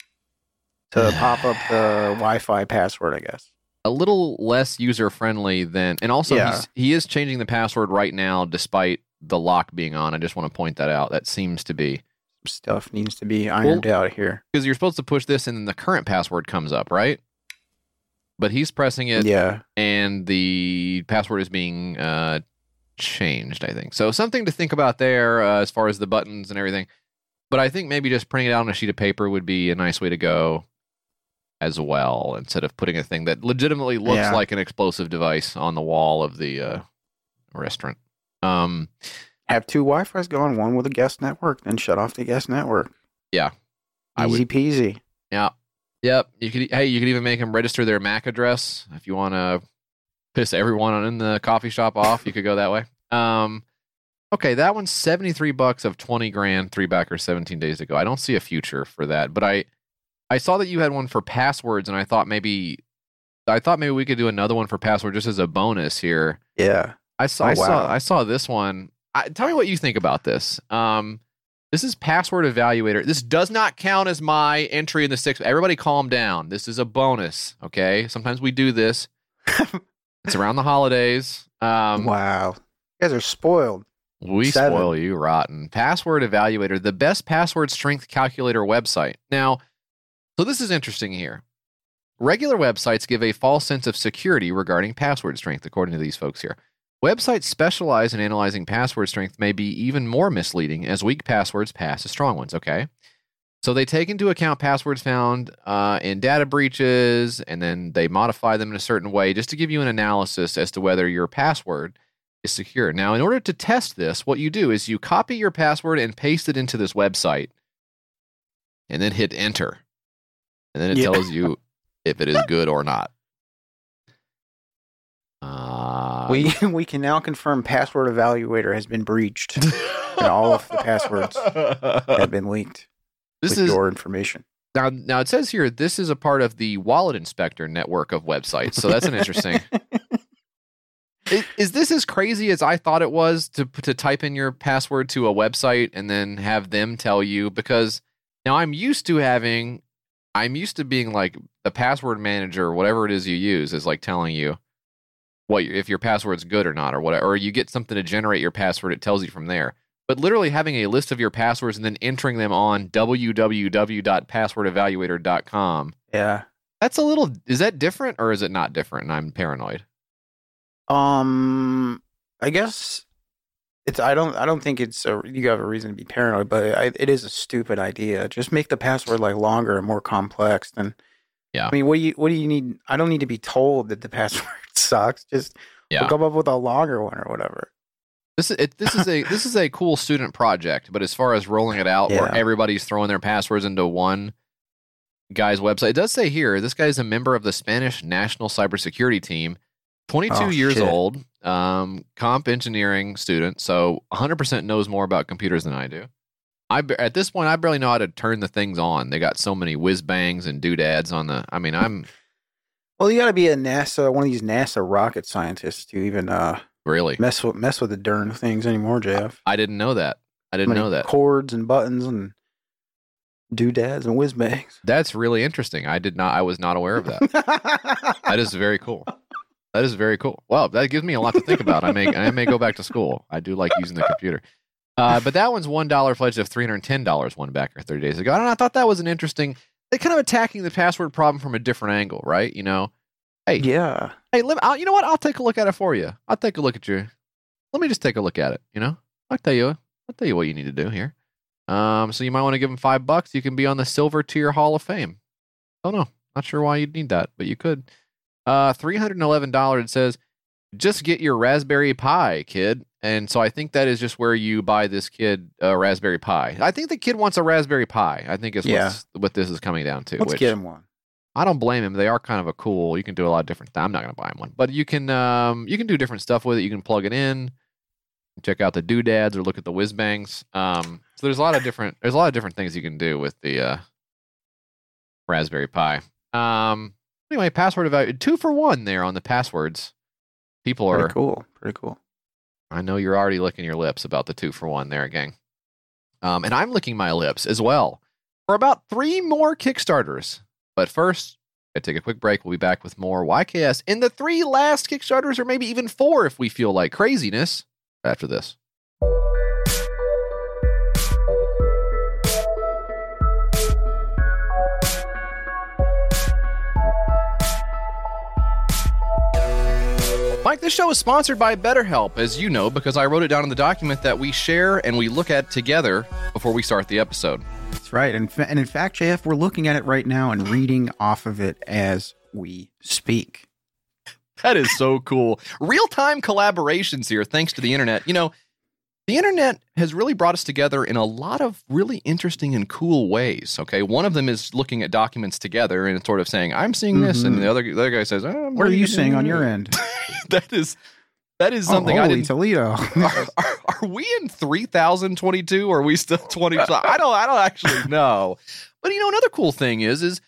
to [SIGHS] pop up the Wi-Fi password. I guess. a little less user friendly than, and also Yeah. he's, he is changing the password right now, despite the lock being on. I just want to point that out. That seems to be Stuff needs to be ironed out here. because you're supposed to push this, and then the current password comes up, right? But he's pressing it, Yeah. and the password is being uh, changed. I think so. Something to think about there uh, as far as the buttons and everything. But I think maybe just printing it out on a sheet of paper would be a nice way to go as well, instead of putting a thing that legitimately looks Yeah. like an explosive device on the wall of the uh, restaurant. Um, Have two Wi-Fi's going, one with a guest network, then shut off the guest network. Yeah, I Easy would- peasy. yeah, yep. You could hey, you could even make them register their MAC address if you want to piss everyone in the coffee shop off. You could go that way. Um, okay, that one's seventy three bucks of twenty grand, three backer, seventeen days ago. I don't see a future for that, but I I saw that you had one for passwords, and I thought maybe I thought maybe we could do another one for password just as a bonus here. Yeah. I saw Oh, I saw. I saw this one. I, tell me what you think about this. Um, this is password evaluator. This does not count as my entry in the six. Everybody, calm down. This is a bonus. Okay. Sometimes we do this. [LAUGHS] It's around the holidays. Um, wow. You guys are spoiled. We Seven. spoil you rotten. Password Evaluator, the best password strength calculator website. Now, so this is interesting here. Regular websites give a false sense of security regarding password strength, according to these folks here. Websites specialize in analyzing password strength may be even more misleading as weak passwords pass as strong ones, okay? So they take into account passwords found uh, in data breaches and then they modify them in a certain way just to give you an analysis as to whether your password is secure. Now, in order to test this, what you do is you copy your password and paste it into this website and then hit enter. And then it Yeah. tells you [LAUGHS] if it is good or not. Uh, we [LAUGHS] we can now confirm password evaluator has been breached [LAUGHS] and all of the passwords have been leaked this is your information. now. Now it says here this is a part of the Wallet Inspector network of websites. So that's an interesting. [LAUGHS] is, is this as crazy as I thought it was to to type in your password to a website and then have them tell you? Because now I'm used to having, I'm used to being like the password manager, whatever it is you use, is like telling you what if your password's good or not, or whatever. Or you get something to generate your password, it tells you from there. But literally having a list of your passwords and then entering them on www.passwordevaluator.com. Yeah. That's a little. Is that different or is it not different? And I'm paranoid. Um, I guess it's. I don't. I don't think it's. A, you have a reason to be paranoid, but I, it is a stupid idea. Just make the password like longer and more complex. Than. Yeah. I mean, what do you what do you need? I don't need to be told that the [LAUGHS] password [LAUGHS] sucks. Just Yeah. come up with a longer one or whatever. This is it, this is a this is a cool student project, but as far as rolling it out, where everybody's throwing their passwords into one guy's website, it does say here this guy is a member of the Spanish National Cybersecurity Team, 22 Oh, years shit. old, um, comp engineering student, so 100% knows more about computers than I do. I at this point I barely know how to turn the things on. They got so many whiz bangs and doodads on the. I mean, I'm Well, you got to be a NASA, one of these NASA rocket scientists to even uh, really. mess with mess with the darn things anymore, Jeff. I didn't know that. I didn't know that. Cords and buttons and doodads and whiz bangs. That's really interesting. I did not. I was not aware of that. [LAUGHS] That is very cool. That is very cool. Well, that gives me a lot to think about. I may I may go back to school. I do like using the computer. Uh, but that one's one dollar pledge of three hundred ten dollars one backer thirty days ago. And I thought that was an interesting. They kind of attacking the password problem from a different angle, right? You know, hey, yeah. hey, let, I'll, you know what? I'll take a look at it for you. I'll take a look at your. Let me just take a look at it. You know, I'll tell you. I'll tell you what you need to do here. Um, so you might want to give them five bucks. You can be on the silver tier Hall of Fame. Don't know. Not sure why you'd need that, but you could. Uh, three hundred and eleven dollars. It says, just get your Raspberry Pi, kid. And so I think that is just where you buy this kid a Raspberry Pi. I think the kid wants a Raspberry Pi. I think is Yeah. what's, what this is coming down to. Let's which get him one. I don't blame him. They are kind of a cool. You can do a lot of different. I'm not going to buy him one, but you can. Um, you can do different stuff with it. You can plug it in, check out the doodads, or look at the whiz bangs. Um, so there's a lot of different. There's a lot of different things you can do with the uh, Raspberry Pi. Um, anyway, password evaluation two for one there on the passwords. People are. Pretty cool. Pretty cool. I know you're already licking your lips about the two for one there, gang. Um, and I'm licking my lips as well for about three more Kickstarters. But first, I take a quick break. We'll be back with more YKS in the three last Kickstarters, or maybe even four if we feel like craziness after this. Mike, this show is sponsored by BetterHelp, as you know, because I wrote it down in the document that we share and we look at together before we start the episode. That's right. And, and in fact, JF, we're looking at it right now and reading off of it as we speak. That is so cool. Real time collaborations here, thanks to the internet. You know, the internet has really brought us together in a lot of really interesting and cool ways. Okay. One of them is looking at documents together and sort of saying, I'm seeing this. And Mhm. the other, the other guy says, oh, What are you seeing on your end? [LAUGHS] that is. That is something oh, I didn't. Toledo. [LAUGHS] Are, are, are we in 3022 or are we still [LAUGHS] 20 i don't i don't actually know but you know another cool thing is is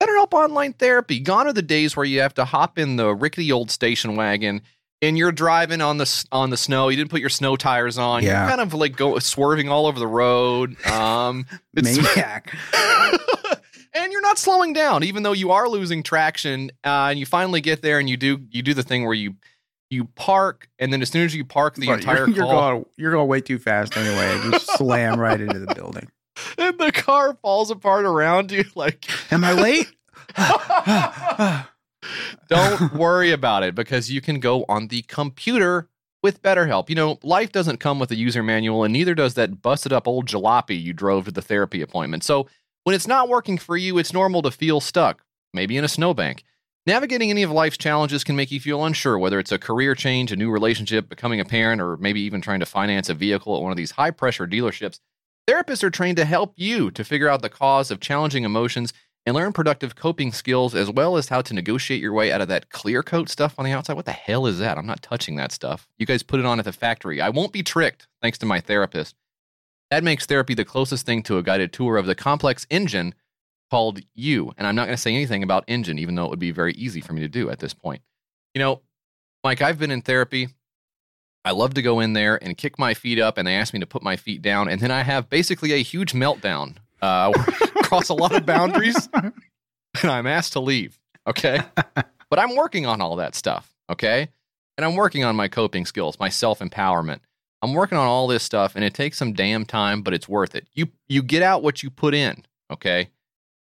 BetterHelp Online Therapy. Gone are the days where you have to hop in the rickety old station wagon and you're driving on the on the snow. You didn't put your snow tires on. Yeah. You're kind of like go swerving all over the road. Um, [LAUGHS] Maniac. [LAUGHS] and you're not slowing down, even though you are losing traction. Uh, and you finally get there, and you do you do the thing where you you park, and then as soon as you park, the entire you're, [LAUGHS] you're call, going you're going way too fast anyway. You slam right into the building. and the car falls apart around you. Like, Am I late? [SIGHS] don't [LAUGHS] worry about it because you can go on the computer with BetterHelp. You know, life doesn't come with a user manual, and neither does that busted up old jalopy you drove to the therapy appointment. So when it's not working for you, it's normal to feel stuck, maybe in a snowbank. Navigating any of life's challenges can make you feel unsure, whether it's a career change, a new relationship, becoming a parent, or maybe even trying to finance a vehicle at one of these high pressure dealerships. Therapists are trained to help you to figure out the cause of challenging emotions and learn productive coping skills as well as how to negotiate your way out of that clear coat stuff on the outside. What the hell is that? I'm not touching that stuff. You guys put it on at the factory. I won't be tricked, thanks to my therapist. That makes therapy the closest thing to a guided tour of the complex engine called you. And I'm not going to say anything about engine, even though it would be very easy for me to do at this point. You know, Mike, I've been in therapy. I love to go in there and kick my feet up, and they ask me to put my feet down. And then I have basically a huge meltdown uh, [LAUGHS] across a lot of boundaries, and I'm asked to leave. Okay. [LAUGHS] but I'm working on all that stuff. Okay. And I'm working on my coping skills, my self empowerment. I'm working on all this stuff, and it takes some damn time, but it's worth it. You you get out what you put in. Okay.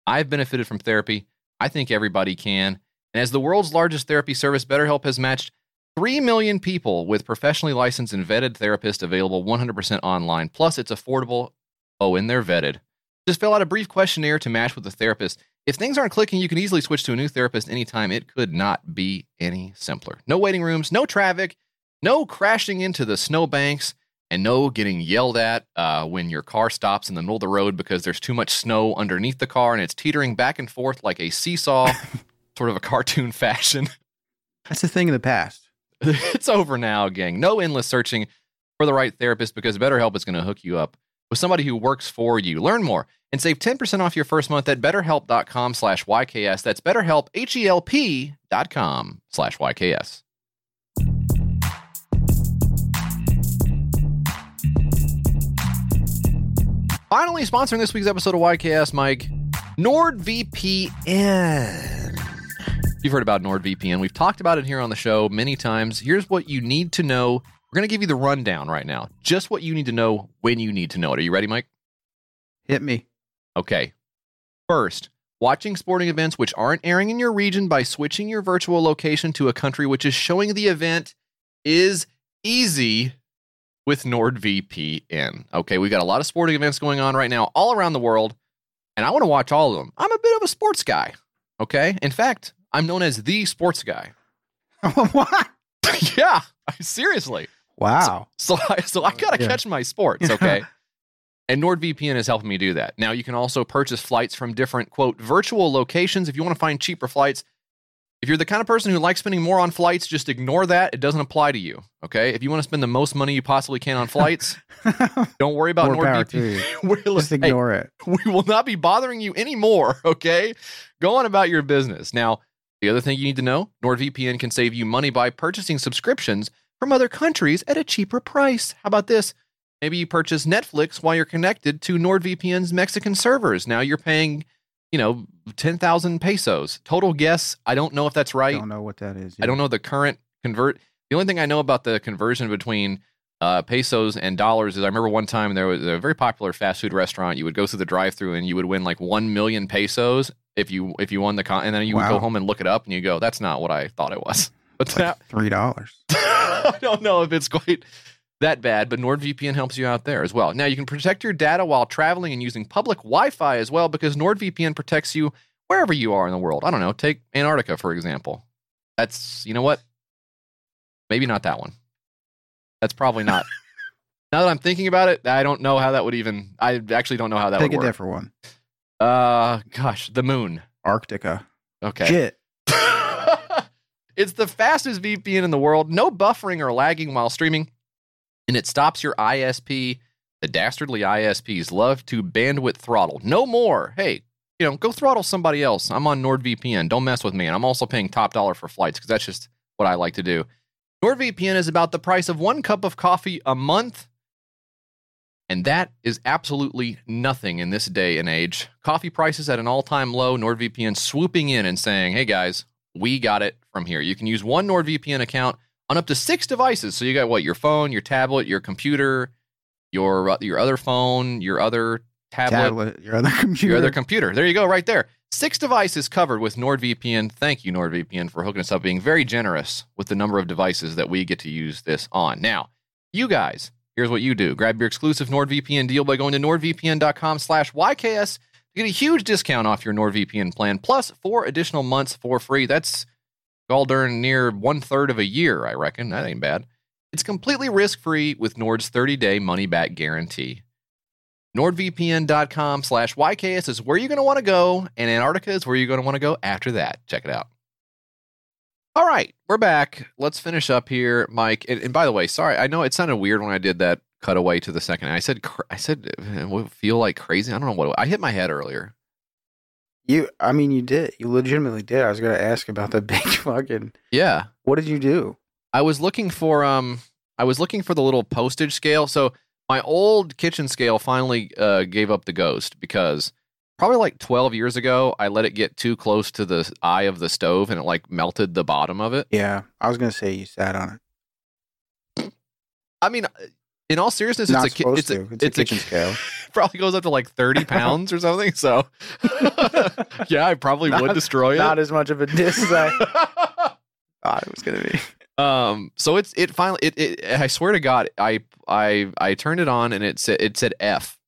I've benefited from therapy. I think everybody can. And as the world's largest therapy service, BetterHelp has matched 3 million people with professionally licensed and vetted therapists available 100% online. Plus, it's affordable. Oh, and they're vetted. Just fill out a brief questionnaire to match with a therapist. If things aren't clicking, you can easily switch to a new therapist anytime. It could not be any simpler. No waiting rooms, no traffic, no crashing into the snowbanks, and no getting yelled at uh, when your car stops in the middle of the road because there's too much snow underneath the car and it's teetering back and forth like a seesaw, [LAUGHS] sort of a cartoon fashion. That's a thing of the past. [LAUGHS] it's over now, gang. No endless searching for the right therapist because BetterHelp is going to hook you up with somebody who works for you. Learn more and save 10% off your first month at betterhelp.com slash YKS. That's betterhelp, H-E-L-P dot com slash YKS. Finally, sponsoring this week's episode of YKS, Mike, NordVPN. You've heard about NordVPN. We've talked about it here on the show many times. Here's what you need to know. We're going to give you the rundown right now. Just what you need to know when you need to know it. Are you ready, Mike? Hit me. Okay. First, watching sporting events which aren't airing in your region by switching your virtual location to a country which is showing the event is easy with NordVPN. Okay, we've got a lot of sporting events going on right now all around the world, and I want to watch all of them. I'm a bit of a sports guy. Okay. In fact, I'm known as the sports guy. [LAUGHS] [LAUGHS] what? yeah, [LAUGHS] seriously. Wow. So I, so I gotta Yeah. catch my sports, okay? And NordVPN is helping me do that. Now you can also purchase flights from different quote virtual locations if you want to find cheaper flights. If you're the kind of person who likes spending more on flights, just ignore that. It doesn't apply to you. Okay. If you want to spend the most money you possibly can on flights, [LAUGHS] don't worry about More power to NordVPN. [LAUGHS] Just hey, ignore it. we will not be bothering you anymore. Okay. Go on about your business. Now, the other thing you need to know NordVPN can save you money by purchasing subscriptions from other countries at a cheaper price. How about this? Maybe you purchase Netflix while you're connected to NordVPN's Mexican servers. Now you're paying, you know, 10,000 pesos. Total guess. I don't know if that's right. I don't know what that is. I don't know the current convert. The only thing I know about the conversion between uh, pesos and dollars is I remember one time there was a very popular fast food restaurant. You would go through the drive-through and you would win like one million pesos if you if you won the con, and then you would go home and look it up and you go, that's not what I thought it was. [LAUGHS] But that, Three dollars. [LAUGHS] I don't know if it's quite that bad, but NordVPN helps you out there as well. Now you can protect your data while traveling and using public Wi-Fi as well because NordVPN protects you wherever you are in the world. I don't know, take Antarctica for example. That's you know what? Maybe not that one. That's probably not. [LAUGHS] now that I'm thinking about it, I don't know how that would even. I actually don't know how that would work. Take a different one. Uh, gosh, the moon. Arctica. Okay. Shit. [LAUGHS] it's the fastest VPN in the world. No buffering or lagging while streaming. And it stops your ISP. The dastardly ISPs love to bandwidth throttle. No more. Hey, you know, go throttle somebody else. I'm on NordVPN. Don't mess with me. And I'm also paying top dollar for flights because that's just what I like to do. NordVPN is about the price of one cup of coffee a month. And that is absolutely nothing in this day and age. Coffee prices at an all time low, NordVPN swooping in and saying, hey guys, we got it from here. You can use one NordVPN account on up to six devices. So you got what? Your phone, your tablet, your computer, your, uh, your other phone, your other tablet, Tablet, your other [LAUGHS] computer. your other computer. There you go, right there. Six devices covered with NordVPN. Thank you, NordVPN, for hooking us up, being very generous with the number of devices that we get to use this on. Now, you guys, here's what you do. Grab your exclusive NordVPN deal by going to nordvpn.com slash YKS to get a huge discount off your NordVPN plan, plus four additional months for free. That's all darn near one third of a year, I reckon. That ain't bad. It's completely risk-free with Nord's 30-day money-back guarantee. NordVPN.com slash YKS is where you're going to want to go, and Antarctica is where you're going to want to go after that. Check it out. All right, we're back. Let's finish up here, Mike. And, and by the way, sorry, I know it sounded weird when I did that cutaway to the second. I said, I said, would feel like crazy. I don't know what I hit my head earlier. You, I mean, you did. You legitimately did. I was going to ask about the [LAUGHS] big fucking. Yeah, What did you do? I was looking for um, I was looking for the little postage scale. So my old kitchen scale finally uh, gave up the ghost because probably like 12 years ago, I let it get too close to the eye of the stove and it like melted the bottom of it. Yeah, I was going to say you sat on it. I mean, in all seriousness, Not it's a it's a, to. It's, a kitchen scale. [LAUGHS] probably goes up to like 30 [LAUGHS] pounds or something. So [LAUGHS] yeah, I probably would Not- destroy it. Not as much of a diss as I thought it was going to be. um so it's it finally it, it i swear to god i i i turned it on and it said it said f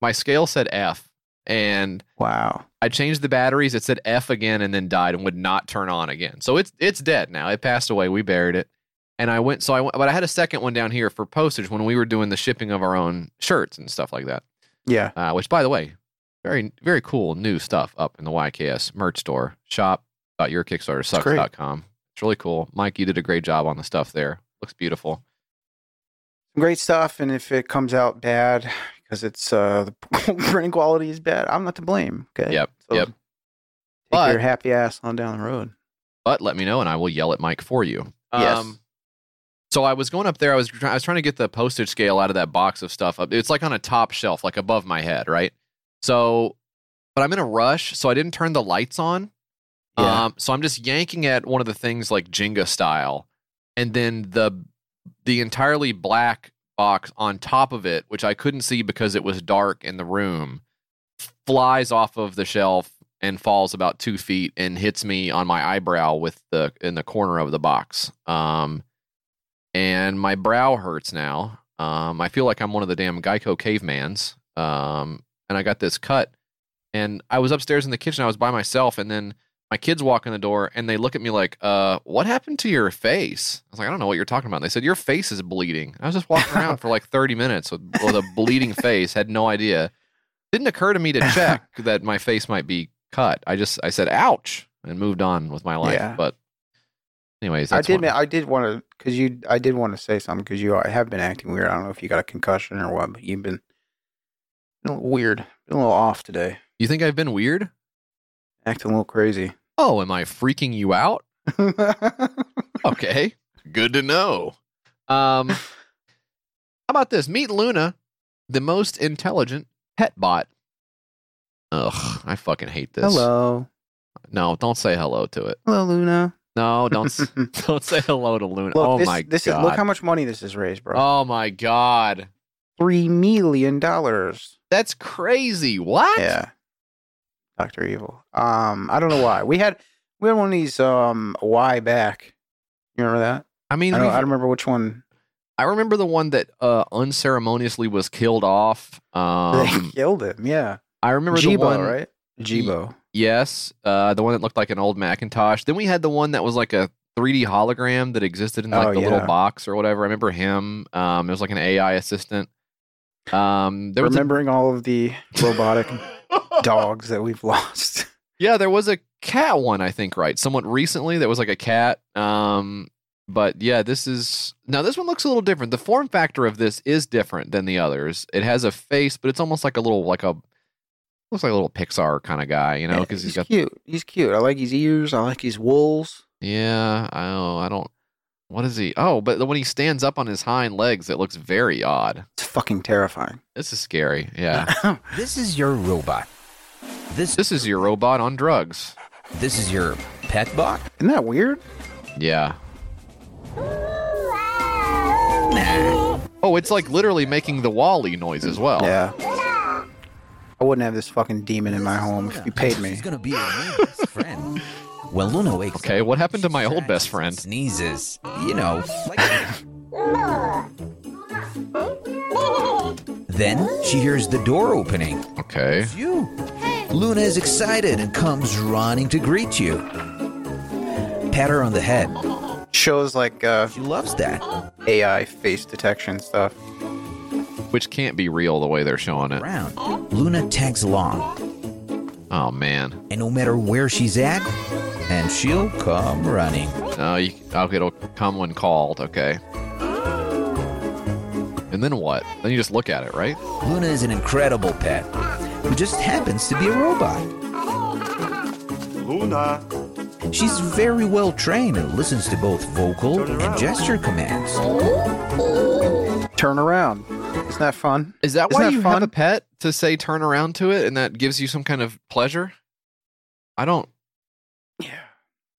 my scale said f and Wow. i changed the batteries it said f again and then died and would not turn on again so it's it's dead now it passed away we buried it and i went so i went but i had a second one down here for postage when we were doing the shipping of our own shirts and stuff like that Yeah. uh, which by the way very very cool new stuff up in the yks merch store shop.yourkickstartersucks.com it's really cool mike you did a great job on the stuff there looks beautiful Great stuff. And if it comes out bad because it's uh, [LAUGHS] the printing quality is bad, I'm not to blame. Okay. Yep, So yep. Take But- your happy ass on down the road. but let me know and I will yell at Mike for you. Yes. So I was going up there. I was try- I was trying to get the postage scale out of that box of stuff. It's like on a top shelf, like above my head, right? So, but I'm in a rush, so I didn't turn the lights on. Yeah. Um, so I'm just yanking at one of the things like Jenga style, and then the the entirely black box on top of it, which I couldn't see because it was dark in the room, flies off of the shelf and falls about two feet and hits me on my eyebrow with the in the corner of the box. Um, and my brow hurts now. Um, I feel like I'm one of the damn Geico cavemans. Um, and I got this cut. And I was upstairs in the kitchen. I was by myself, and then my kids walk in the door and they look at me like, uh, what happened to your face? I was like, I don't know what you're talking about. And they said, Your face is bleeding. I was just walking [LAUGHS] around for like 30 minutes with, with a bleeding face, had no idea. Didn't occur to me to [LAUGHS] check that my face might be cut. I just I said, ouch, and moved on with my life. Yeah. But anyways, I did. one- I did want to because you. I did want to say something because you have been acting weird. I don't know if you got a concussion or what, but you've been, been a little weird, been a little off today, You think I've been weird? acting a little crazy. Oh, am I freaking you out? [LAUGHS] Okay. Good to know. Um how about this? Meet Luna, the most intelligent pet bot. Ugh, I fucking hate this. hello, No, don't say hello to it. hello, Luna. No, don't [LAUGHS] [LAUGHS] don't say hello to Luna. Look, oh this, my this god. is look how much money this has raised, bro. oh my god. Three million dollars. That's crazy. What? Yeah, Doctor Evil. Um, I don't know why we had we had one of these um a while back. You remember that? I mean, I don't, I don't remember which one I remember the one that uh unceremoniously was killed off. [LAUGHS] they Um killed him. Yeah, I remember Jibo, the one right? Jibo. Yes, uh, the one that looked like an old Macintosh. Then we had the one that was like a 3D hologram that existed in like Oh, the little box or whatever. I remember him. Um, it was like an AI assistant. Um, there was Remembering all of the robotic [LAUGHS] dogs that we've lost. yeah, there was a cat one. I think right, somewhat recently. that was like a cat. Um, but yeah, this is now this one looks a little different. The form factor of this is different than the others. It has a face, but it's almost like a little like a looks like a little Pixar kind of guy, you know, because he's he's got cute. He's cute. I like his ears. I like his wolves. Yeah, I don't, I don't. What is he? Oh, but when he stands up on his hind legs, it looks very odd. It's fucking terrifying. This is scary. Yeah. [LAUGHS] This is your robot. This this is your robot on drugs. this is your pet bot. Isn't that weird? Yeah. Oh, it's like literally making the WALL-E noise as well. Yeah. I wouldn't have this fucking demon in my home if you paid me. She's gonna be your new best friend. Well, Luna wakes Okay, up, what happened to my old best friend? Sneezes. You know, then she hears the door opening. Okay. It's you. Luna is excited and comes running to greet you. Pat her on the head. Shows like uh, She loves that. AI face detection stuff. Which can't be real the way they're showing it. Round. Luna tags along, Oh man. and no matter where she's at, and she'll come running. Oh, you, okay, it'll come when called. Okay. And then what? Then you just look at it, right? Luna is an incredible pet who just happens to be a robot. Luna. She's very well trained and listens to both vocal and gesture commands. Turn around. Isn't that fun? Is that Isn't why that you have a pet to say turn around to it and that gives you some kind of pleasure? I don't Yeah.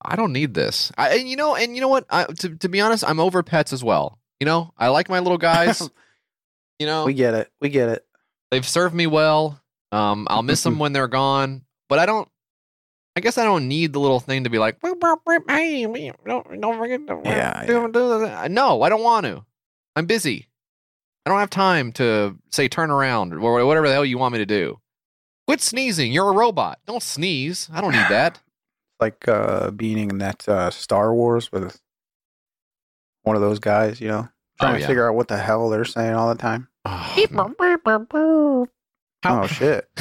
I don't need this. I and you know and you know what? I, to to be honest, I'm over pets as well. You know, I like my little guys. [LAUGHS] you know, We get it. We get it. they've served me well. Um, I'll miss them [LAUGHS] when they're gone, but I don't. I guess I don't need the little thing to be like, "Boop, boop, boop, hey, don't don't forget to Yeah, do- do that." No, I don't want to. I'm busy. I don't have time to say turn around or whatever the hell you want me to do. Quit sneezing. You're a robot. Don't sneeze. I don't need that. [LAUGHS] Like uh, being in that uh, Star Wars with one of those guys, you know, trying Oh, to yeah. figure out what the hell they're saying all the time. Oh, Oh shit. [LAUGHS]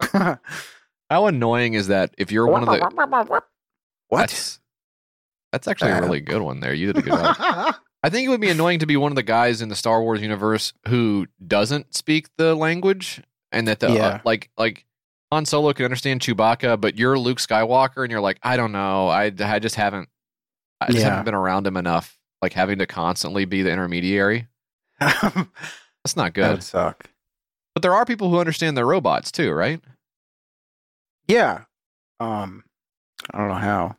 [LAUGHS] How annoying is that? If you're one of the what? That's, that's actually a really good one. There, you did a good job. I think it would be annoying to be one of the guys in the Star Wars universe who doesn't speak the language, and that the uh, like like Han Solo can understand Chewbacca, but you're Luke Skywalker, and you're like, I don't know, I I just haven't, I just Yeah. haven't been around him enough, like having to constantly be the intermediary. [LAUGHS] That's not good. That'd suck. but there are people who understand their robots too, right? Yeah. Um, I don't know how.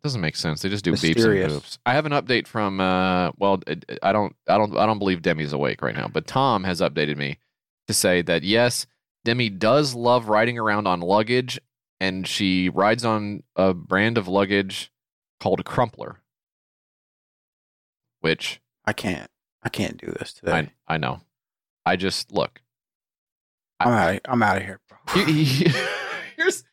It doesn't make sense. They just do beeps and boops. I have an update from uh well I don't I don't I don't believe Demi's awake right now, but Tom has updated me to say that yes, Demi does love riding around on luggage and she rides on a brand of luggage called Crumpler. Which I can't. I can't do this today. I I know. I just look. I'm out. I'm out of here, bro. he- [LAUGHS] he- here's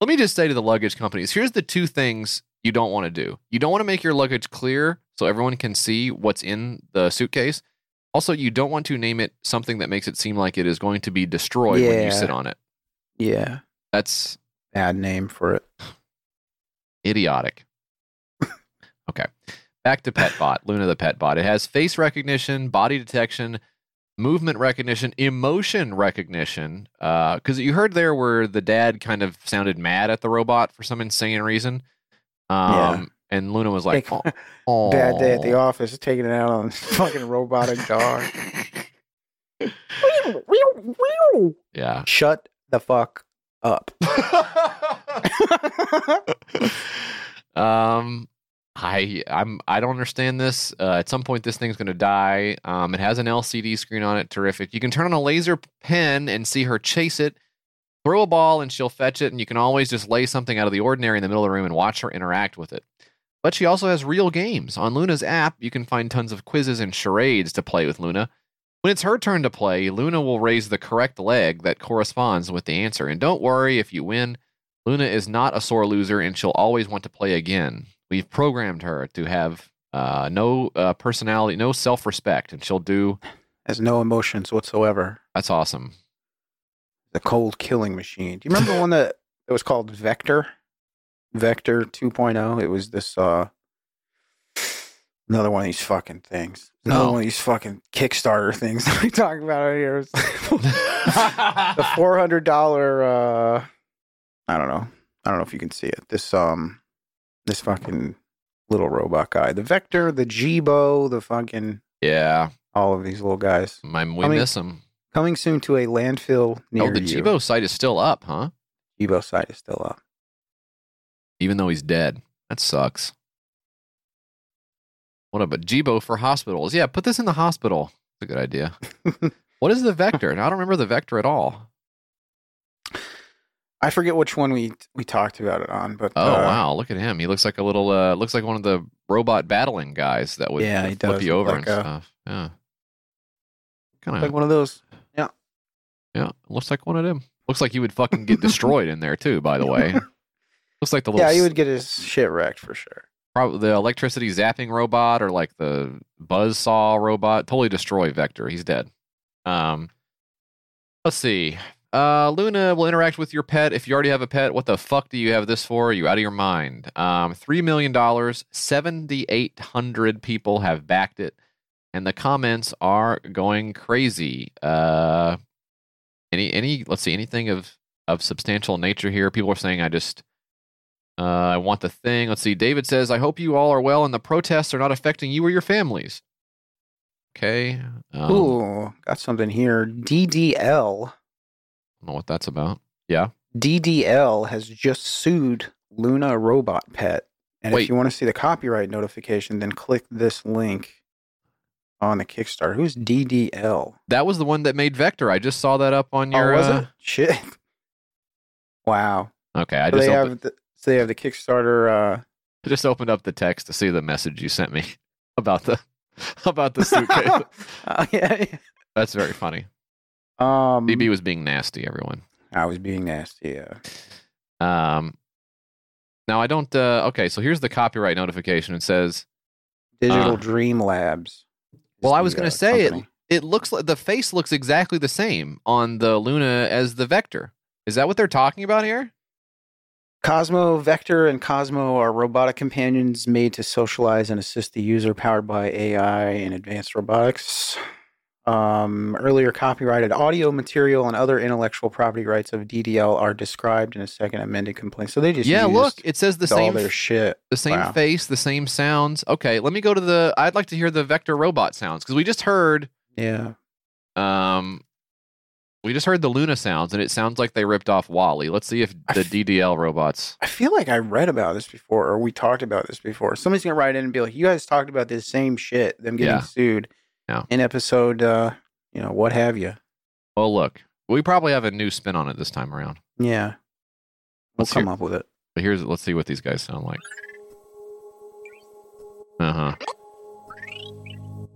let me just say to the luggage companies here's the two things you don't want to do. You don't want to make your luggage clear so everyone can see what's in the suitcase. Also you don't want to name it something that makes it seem like it is going to be destroyed when you sit on it. Yeah. that's Bad name for it. [SIGHS] idiotic. [LAUGHS] Okay. Back to petbot luna the petbot it has face recognition body detection movement recognition emotion recognition uh, because you heard there where the dad kind of sounded mad at the robot for some insane reason um, Yeah. and luna was like Take- oh, Bad day at the office, taking it out on this fucking robotic dog. [LAUGHS] yeah Shut the fuck up. [LAUGHS] um I I'm I don't understand this. Uh, at some point, this thing's going to die. Um, it has an LCD screen on it. Terrific. You can turn on a laser pen and see her chase it. Throw a ball and she'll fetch it. And you can always just lay something out of the ordinary in the middle of the room and watch her interact with it. But she also has real games on Luna's app. You can find tons of quizzes and charades to play with Luna. When it's her turn to play, Luna will raise the correct leg that corresponds with the answer. And don't worry if you win. Luna is not a sore loser and she'll always want to play again. We've programmed her to have uh, no uh, personality, no self respect, and she'll do. Has no emotions whatsoever. That's awesome. The cold killing machine. Do you remember the one that it was called Vector? Vector 2.0. It was this uh another one of these fucking things. Another No. one of these fucking Kickstarter things [LAUGHS] that we talk about out here. the four hundred dollar uh I don't know. I don't know if you can see it. This um this fucking little robot guy. The Vector, the Jibo, the fucking Yeah. All of these little guys My, we I mean- miss him. Coming soon to a landfill near Oh, the you. Jibo site is still up, huh? Jibo site is still up. Even though he's dead. That sucks. What about Jibo for hospitals? Yeah, put this in the hospital. That's a good idea. [LAUGHS] what is the vector? Now, I don't remember the vector at all. I forget which one we we talked about it on, but Oh uh, wow, look at him. He looks like a little uh looks like one of the robot battling guys that would Yeah, he flip you over like and a- stuff. Yeah. Kind of like one of those. Yeah, looks like one of them. Looks like he would fucking get destroyed in there too, by the [LAUGHS] way. Looks like the little Yeah, he would get his shit wrecked for sure. probably the electricity zapping robot or like the buzz saw robot totally destroy Vector. He's dead. Um, let's see. Uh, Luna will interact with your pet. If you already have a pet, what the fuck do you have this for? Are you out of your mind? Um, three million dollars. Seventy eight hundred people have backed it, and the comments are going crazy. Uh, any any let's see anything of of substantial nature here. People are saying I just uh, I want the thing. Let's see. David says, I hope you all are well and the protests are not affecting you or your families. Okay. Um, Ooh, got something here. DDL. I don't know what that's about. Yeah. DDL has just sued Luna Robot Pet. And Wait. if you want to see the copyright notification, then click this link on the Kickstarter. Who's DDL? That was the one that made Vector. I just saw that up on your. oh, was uh, it? Shit. [LAUGHS] Wow. Okay. I So just, they opened, have the, so they have the Kickstarter. Uh, I just opened up the text to see the message you sent me [LAUGHS] about the [LAUGHS] about the suitcase. uh, yeah. That's very funny. Um, DB was being nasty, everyone. I was being nasty. Yeah. Um, now I don't. Uh, okay, so here's the copyright notification. It says Digital Uh, Dream Labs. Is Well, I was the, going uh, to say it. It looks like the face looks exactly the same on the Luna as the Vector. Is that what they're talking about here? Cozmo, Vector, and Cozmo are robotic companions made to socialize and assist the user, powered by AI and advanced robotics. Um, earlier copyrighted audio material and other intellectual property rights of DDL are described in a second amended complaint. So they just yeah, look, it says the same their shit. the same Wow. face, the same sounds. Okay, let me go to the. I'd like to hear the Vector robot sounds because we just heard. Yeah, Um, we just heard the Luna sounds, and it sounds like they ripped off WALL-E. Let's see if the f- DDL robots. I feel like I read about this before, or we talked about this before. Somebody's gonna write in and be like, "You guys talked about this same shit." Them getting Yeah. sued. Yeah. In episode, uh, you know, what have you? Well, look, we probably have a new spin on it this time around. Yeah. We'll Let's come hear- up with it. But here's let's see what these guys sound like. Uh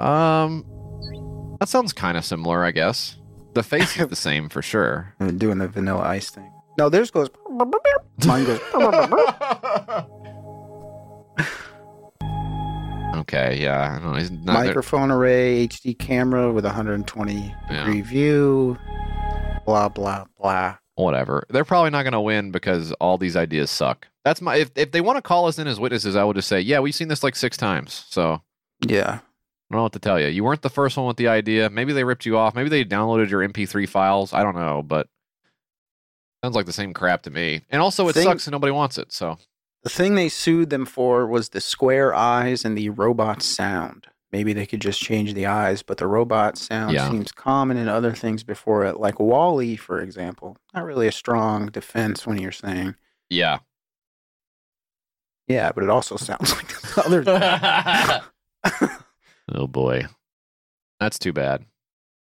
huh. Um, that sounds kind of similar, I guess. The face is the [LAUGHS] same for sure. and doing the vanilla ice thing. No, theirs goes. Mine goes. [LAUGHS] [LAUGHS] Okay, yeah, I don't know. He's not, microphone array, HD camera with 120 Yeah. degree view. Blah blah blah. whatever. They're probably not going to win because all these ideas suck. That's my. If if they want to call us in as witnesses, I would just say, yeah, we've seen this like six times. So Yeah. I don't know what to tell you. You weren't the first one with the idea. Maybe they ripped you off. Maybe they downloaded your MP3 files. I don't know, but sounds like the same crap to me. And also, it Thing- sucks and nobody wants it. So The thing they sued them for was the square eyes and the robot sound. Maybe they could just change the eyes, but the robot sound Yeah. seems common in other things before it, like WALL-E, for example. Not really a strong defense when you're saying, yeah. yeah, but it also sounds [LAUGHS] like other. [LAUGHS] [LAUGHS] oh boy, that's too bad.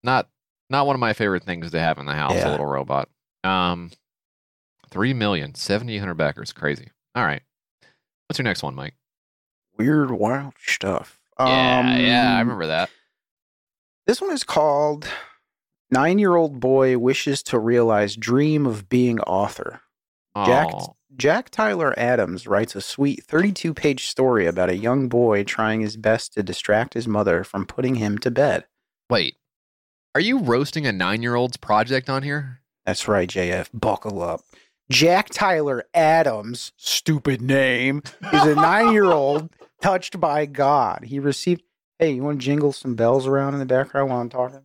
Not not one of my favorite things to have in the house. Yeah. A little robot. Um, three million, seventy hundred backers. Crazy. All right. What's your next one, Mike? Weird, wild stuff. Yeah, yeah, I Um, remember that. This one is called Nine Year Old Boy Wishes to Realize Dream of Being Author. Jack, Oh, Jack Tyler Adams writes a sweet 32 page story about a young boy trying his best to distract his mother from putting him to bed. wait. Are you roasting a nine year old's project on here? That's right, JF. Buckle up. Jack Tyler Adams, stupid name, is a nine year old [LAUGHS] touched by God. He received. Hey, you want to jingle some bells around in the background while I'm talking?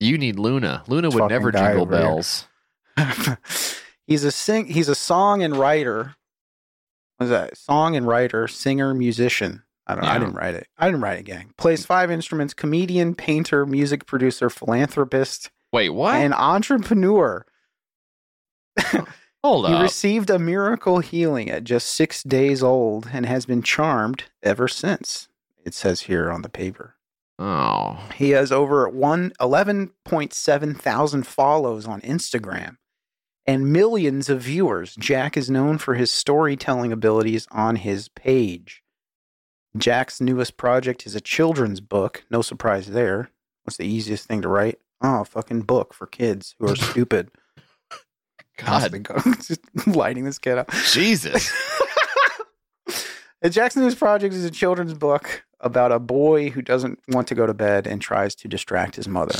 You need Luna. Luna would never jingle bells. [LAUGHS] he's a sing. He's a song and writer. What is that? Song and writer, singer, musician. I don't. I Yeah. didn't write it. I don't know. I Yeah. didn't write it. I didn't write it, gang. Plays five instruments, comedian, painter, music producer, philanthropist, Wait, what? An entrepreneur. [LAUGHS] Hold He up. received a miracle healing at just six days old and has been charmed ever since. It says here on the paper. oh, He has over one eleven point seven thousand follows on Instagram and millions of viewers. Jack is known for his storytelling abilities on his page. Jack's newest project is a children's book. No surprise there. What's the easiest thing to write? Oh, a fucking book for kids who are [LAUGHS] stupid. God, go- just [LAUGHS] lighting this kid up. Jesus. [LAUGHS] The Jack's newest project is a children's book about a boy who doesn't want to go to bed and tries to distract his mother.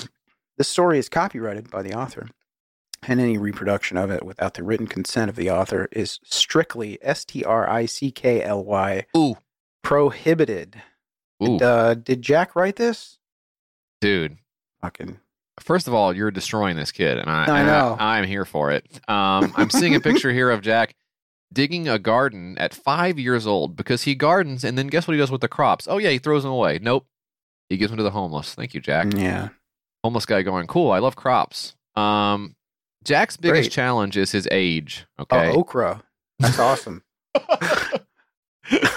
This story is copyrighted by the author, and any reproduction of it without the written consent of the author is strictly S T R I C K L Y Ooh, prohibited. ooh, Did, uh, did Jack write this? dude. Fucking First of all, you're destroying this kid, and I, I and know. I, am here for it. Um, I'm seeing a picture here of Jack digging a garden at five years old because he gardens, and then guess what he does with the crops? Oh yeah, he throws them away. Nope, he gives them to the homeless. Thank you, Jack. yeah. Homeless guy going, cool. I love crops. Um, Jack's biggest Great. challenge is his age. Oh, Okay, okra. That's awesome. [LAUGHS] [LAUGHS]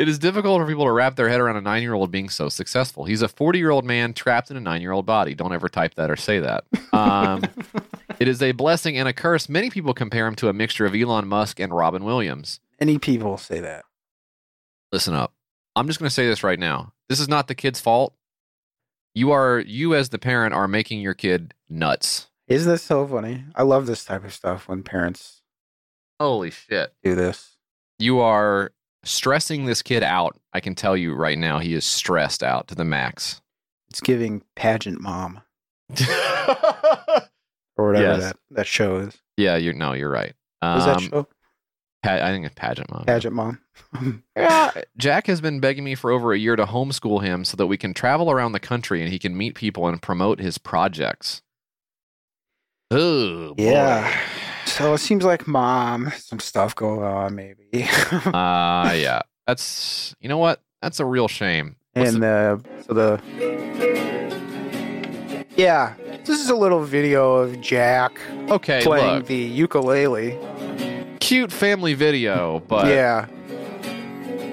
it is difficult for people to wrap their head around a nine year old being so successful. He's a 40 year old man trapped in a nine year old body. Don't ever type that or say that. Um, [LAUGHS] it is a blessing and a curse. Many people compare him to a mixture of Elon Musk and Robin Williams. Many people say that. Listen up. I'm just going to say this right now. This is not the kid's fault. You are, you as the parent, are making your kid nuts. Is this so funny? I love this type of stuff when parents Holy shit. do this. You are stressing this kid out. I can tell you right now, he is stressed out to the max. It's giving pageant mom [LAUGHS] or whatever Yes. that, that show is. Yeah, you no, you're right. Is that Um, show? pa- I think it's pageant mom. Pageant mom. [LAUGHS] Yeah, Jack has been begging me for over a year to homeschool him so that we can travel around the country and he can meet people and promote his projects. Oh, boy. So it seems like mom, some stuff going on, maybe. [LAUGHS] Uh, yeah. That's you know what? That's a real shame. What's and uh, so the yeah, this is a little video of Jack Okay, playing look, the ukulele. cute family video, but yeah,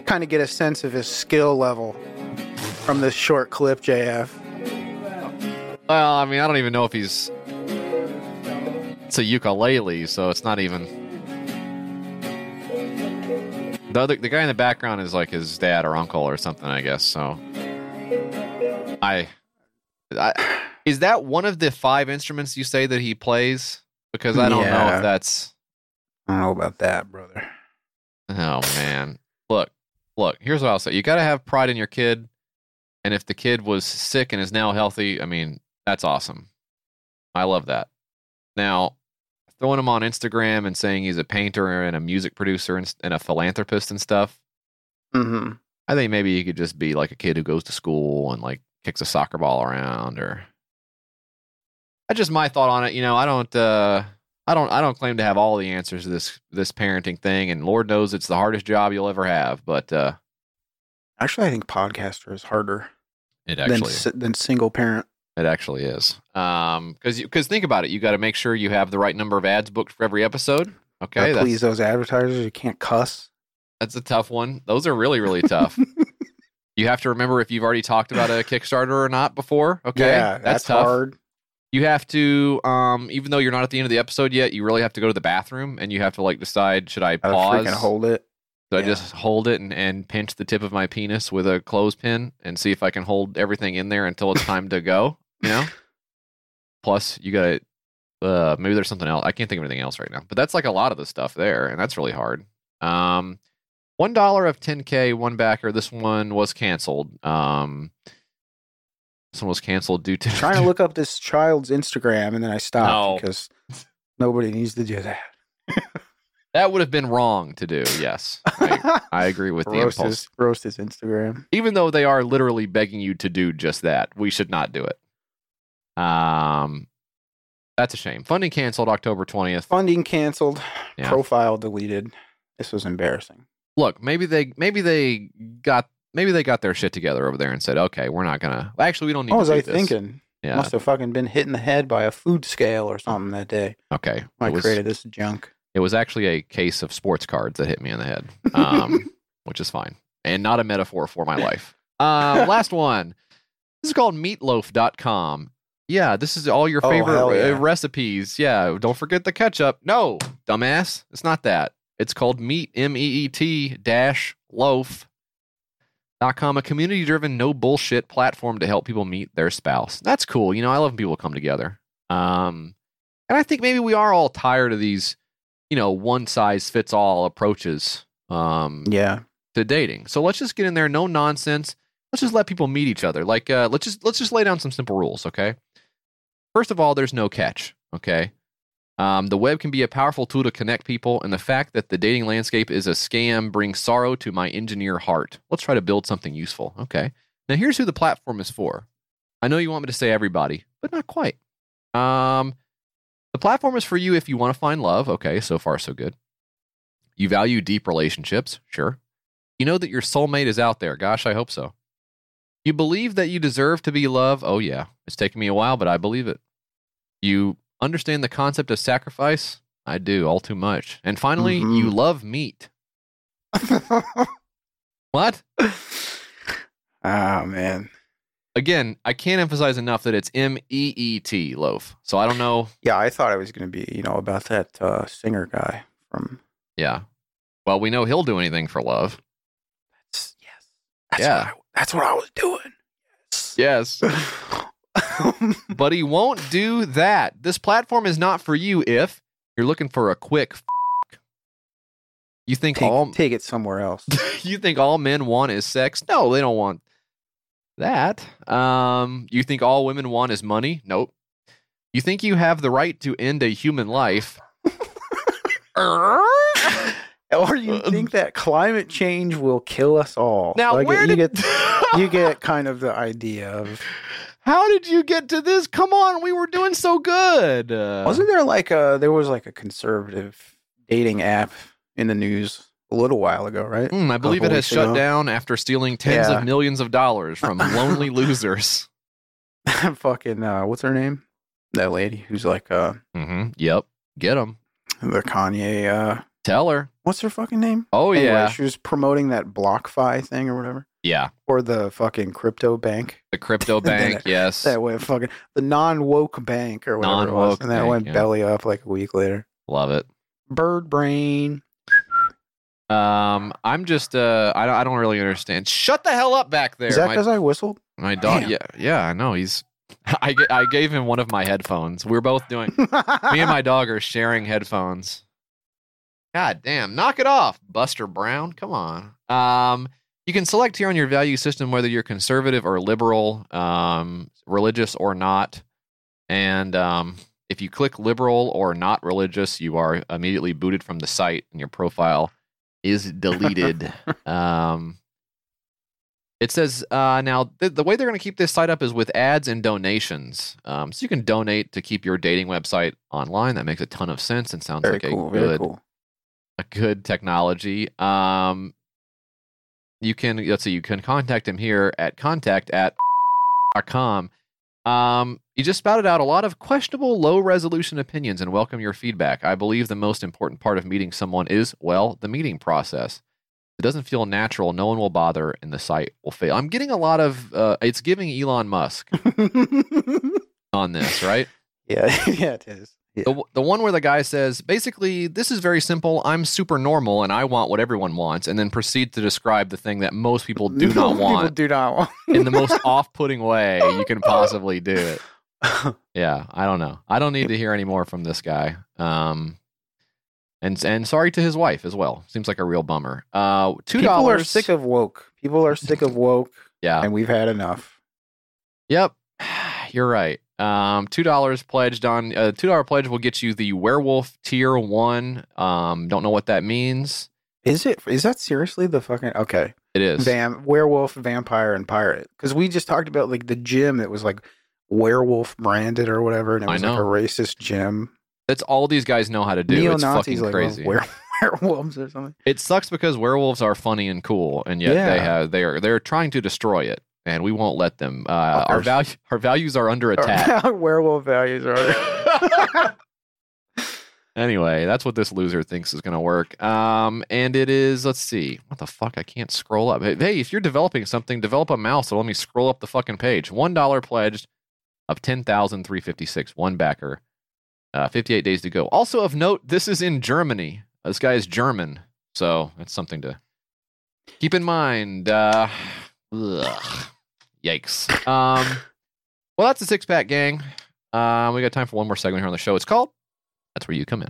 kind of get a sense of his skill level from this short clip, JF. well, I mean, I don't even know if he's. It's a ukulele, so it's not even. The other, the guy in the background is like his dad or uncle or something, I guess. So, I, I is that one of the five instruments you say that he plays? Because I don't know if that's. I don't know about that, brother. Oh man, look, look. Here's what I'll say: you got to have pride in your kid, and if the kid was sick and is now healthy, I mean, that's awesome. I love that. Now, throwing him on Instagram and saying he's a painter and a music producer and, and a philanthropist and stuff. hmm I think maybe he could just be like a kid who goes to school and like kicks a soccer ball around, or that's just my thought on it. You know, I don't. uh I don't I don't claim to have all the answers to this this parenting thing, and Lord knows it's the hardest job you'll ever have. But uh, Actually, I think podcaster is harder it actually si- than single parent. It actually is. Um, because because think about it, you got to make sure you have the right number of ads booked for every episode. Okay, that's please those advertisers. You can't cuss. that's a tough one. Those are really really tough. [LAUGHS] you have to remember if you've already talked about a Kickstarter or not before. Okay, yeah, that's, tough. hard. You have to, um, even though you're not at the end of the episode yet, you really have to go to the bathroom and you have to like decide should I pause? freaking hold it. Do I just hold it and, and pinch the tip of my penis with a clothespin and see if I can hold everything in there until it's time to go? You know. Plus, you got uh, maybe there's something else. I can't think of anything else right now, but that's like a lot of the stuff there, and that's really hard. Um, one dollar of 10k, one backer. This one was canceled. Um, this one was canceled due to trying to look up this child's Instagram, and then I stopped No. because nobody needs to do that. That would have been wrong to do. Yes, I, I agree with [LAUGHS] the roast impulse. his, roast his Instagram. Even though they are literally begging you to do just that, we should not do it. Um, that's a shame. Funding canceled October twentieth. Funding canceled. Yeah. Profile deleted. This was embarrassing. Look, maybe they maybe they got maybe they got their shit together over there and said, okay, we're not gonna. Actually, we don't need. What to was I this. thinking? Yeah. Must have fucking been hit in the head by a food scale or something that day. Okay. I was, created this junk. it was actually a case of sports cards that hit me in the head, um, [LAUGHS] which is fine, and not a metaphor for my [LAUGHS] life. Uh, last one. This is called meatloaf.com. Yeah, this is all your Oh, favorite uh, yeah. recipes. Yeah, don't forget the ketchup. No, dumbass. It's not that. It's called meat, M E E T dash loaf. Dot com, a community driven, no bullshit platform to help people meet their spouse. That's cool. You know, I love when people come together. Um, and I think maybe we are all tired of these, you know, one size fits all approaches um, Yeah. to dating. So let's just get in there, no nonsense. Let's just let people meet each other. Like, uh, let's just let's just lay down some simple rules, okay? First of all, there's no catch, okay? Um, the web can be a powerful tool to connect people, and the fact that the dating landscape is a scam brings sorrow to my engineer heart. Let's try to build something useful, okay? Now, here's who the platform is for. I know you want me to say everybody, but not quite. Um, the platform is for you if you want to find love. Okay, so far so good. You value deep relationships, sure. You know that your soulmate is out there. Gosh, I hope so. You believe that you deserve to be loved. Oh, yeah. It's taken me a while, but I believe it. You understand the concept of sacrifice. I do, all too much. And finally, Mhm. you love meat. [LAUGHS] What? Ah man. Again, I can't emphasize enough that it's M E E T loaf. So I don't know. Yeah, I thought it was gonna be, you know, about that uh, singer guy from Yeah. Well, we know he'll do anything for love. yes. That's Yeah. what I, that's what I was doing. Yes. [LAUGHS] but he won't do that. This platform is not for you if you're looking for a quick. F- you think take, all take it somewhere else. [LAUGHS] you think all men want is sex? No, they don't want that. Um, you think all women want is money? Nope. You think you have the right to end a human life? [LAUGHS] or you think that climate change will kill us all? now, Like, where you did get you [LAUGHS] get kind of the idea of How did you get to this? Come on, we were doing so good. Uh, wasn't there like a there was like a conservative dating app in the news a little while ago, right? Mm, I believe it has shut ago. down after stealing tens Yeah. of millions of dollars from [LAUGHS] lonely losers. [LAUGHS] Fucking uh, what's her name? That lady who's like uh Mm-hmm. Yep. Get them. the Kanye uh Tell her. what's her fucking name? Oh Anyway, yeah. she was promoting that BlockFi thing or whatever. Yeah. Or the fucking crypto bank. The crypto [LAUGHS] bank. yes. That went fucking the non woke bank or whatever it was. And that bank, went yeah. belly up like a week later. Love it. Bird brain. Um, I'm just uh, I don't, I don't really understand. Shut the hell up back there. Is that because I whistled? my dog. Damn. Yeah, yeah. I know he's. [LAUGHS] I I gave him one of my headphones. We're both doing. [LAUGHS] me and my dog are sharing headphones. God damn, knock it off, Buster Brown. Come on. Um, you can select here on your value system whether you're conservative or liberal, um, religious or not. And um, if you click liberal or not religious, you are immediately booted from the site and your profile is deleted. [LAUGHS] um, it says uh, now the, the way they're going to keep this site up is with ads and donations. Um, so you can donate to keep your dating website online. That makes a ton of sense and sounds very like cool. a good cool. a good technology. Um, you can let's see, you can contact him here at contact at com. Um, you just spouted out a lot of questionable, low resolution opinions and welcome your feedback. I believe the most important part of meeting someone is, well, the meeting process. It doesn't feel natural, no one will bother and the site will fail. I'm getting a lot of, uh, it's giving Elon Musk [LAUGHS] on this, right? yeah, [LAUGHS] yeah, it is. Yeah. The, the one where the guy says, basically, this is very simple. I'm super normal and I want what everyone wants, and then proceed to describe the thing that most people do [LAUGHS] not People want do not want. in the most [LAUGHS] off putting way you can possibly do it. Yeah, I don't know. I don't need to hear any more from this guy. Um, and and sorry to his wife as well. Seems like a real bummer. Uh, two People are dollars. sick of woke. People are sick of woke, [LAUGHS] yeah. and we've had enough. Yep, [SIGHS] you're right. Um, two dollars pledged on uh, two dollar pledge will get you the werewolf tier one. Um, don't know what that means. Is it? Is that seriously the fucking okay? It is. Vam, werewolf, vampire, and pirate. Because we just talked about like the gym that was like werewolf branded or whatever, and it I was like a racist gym. That's all these guys know how to do. Neo it's fucking like crazy. were- [LAUGHS] werewolves or something. It sucks because werewolves are funny and cool, and yet Yeah. they have they are they're trying to destroy it, and we won't let them. Uh, our value our values are under attack. Our [LAUGHS] Werewolf values are. [LAUGHS] anyway, that's what this loser thinks is going to work. Um, and it is. Let's see. What the fuck? I can't scroll up. Hey, Hey, if you're developing something, develop a mouse. So let me scroll up the fucking page. One dollar pledged of ten thousand three fifty six. One backer. Uh, 58 days to go. Also of note, this is in Germany. This guy is German, so that's something to keep in mind. Uh, [SIGHS] ugh. Yikes. Um, well, that's the six pack gang. Um, we got time for one more segment here on the show. It's called That's Where You Come In.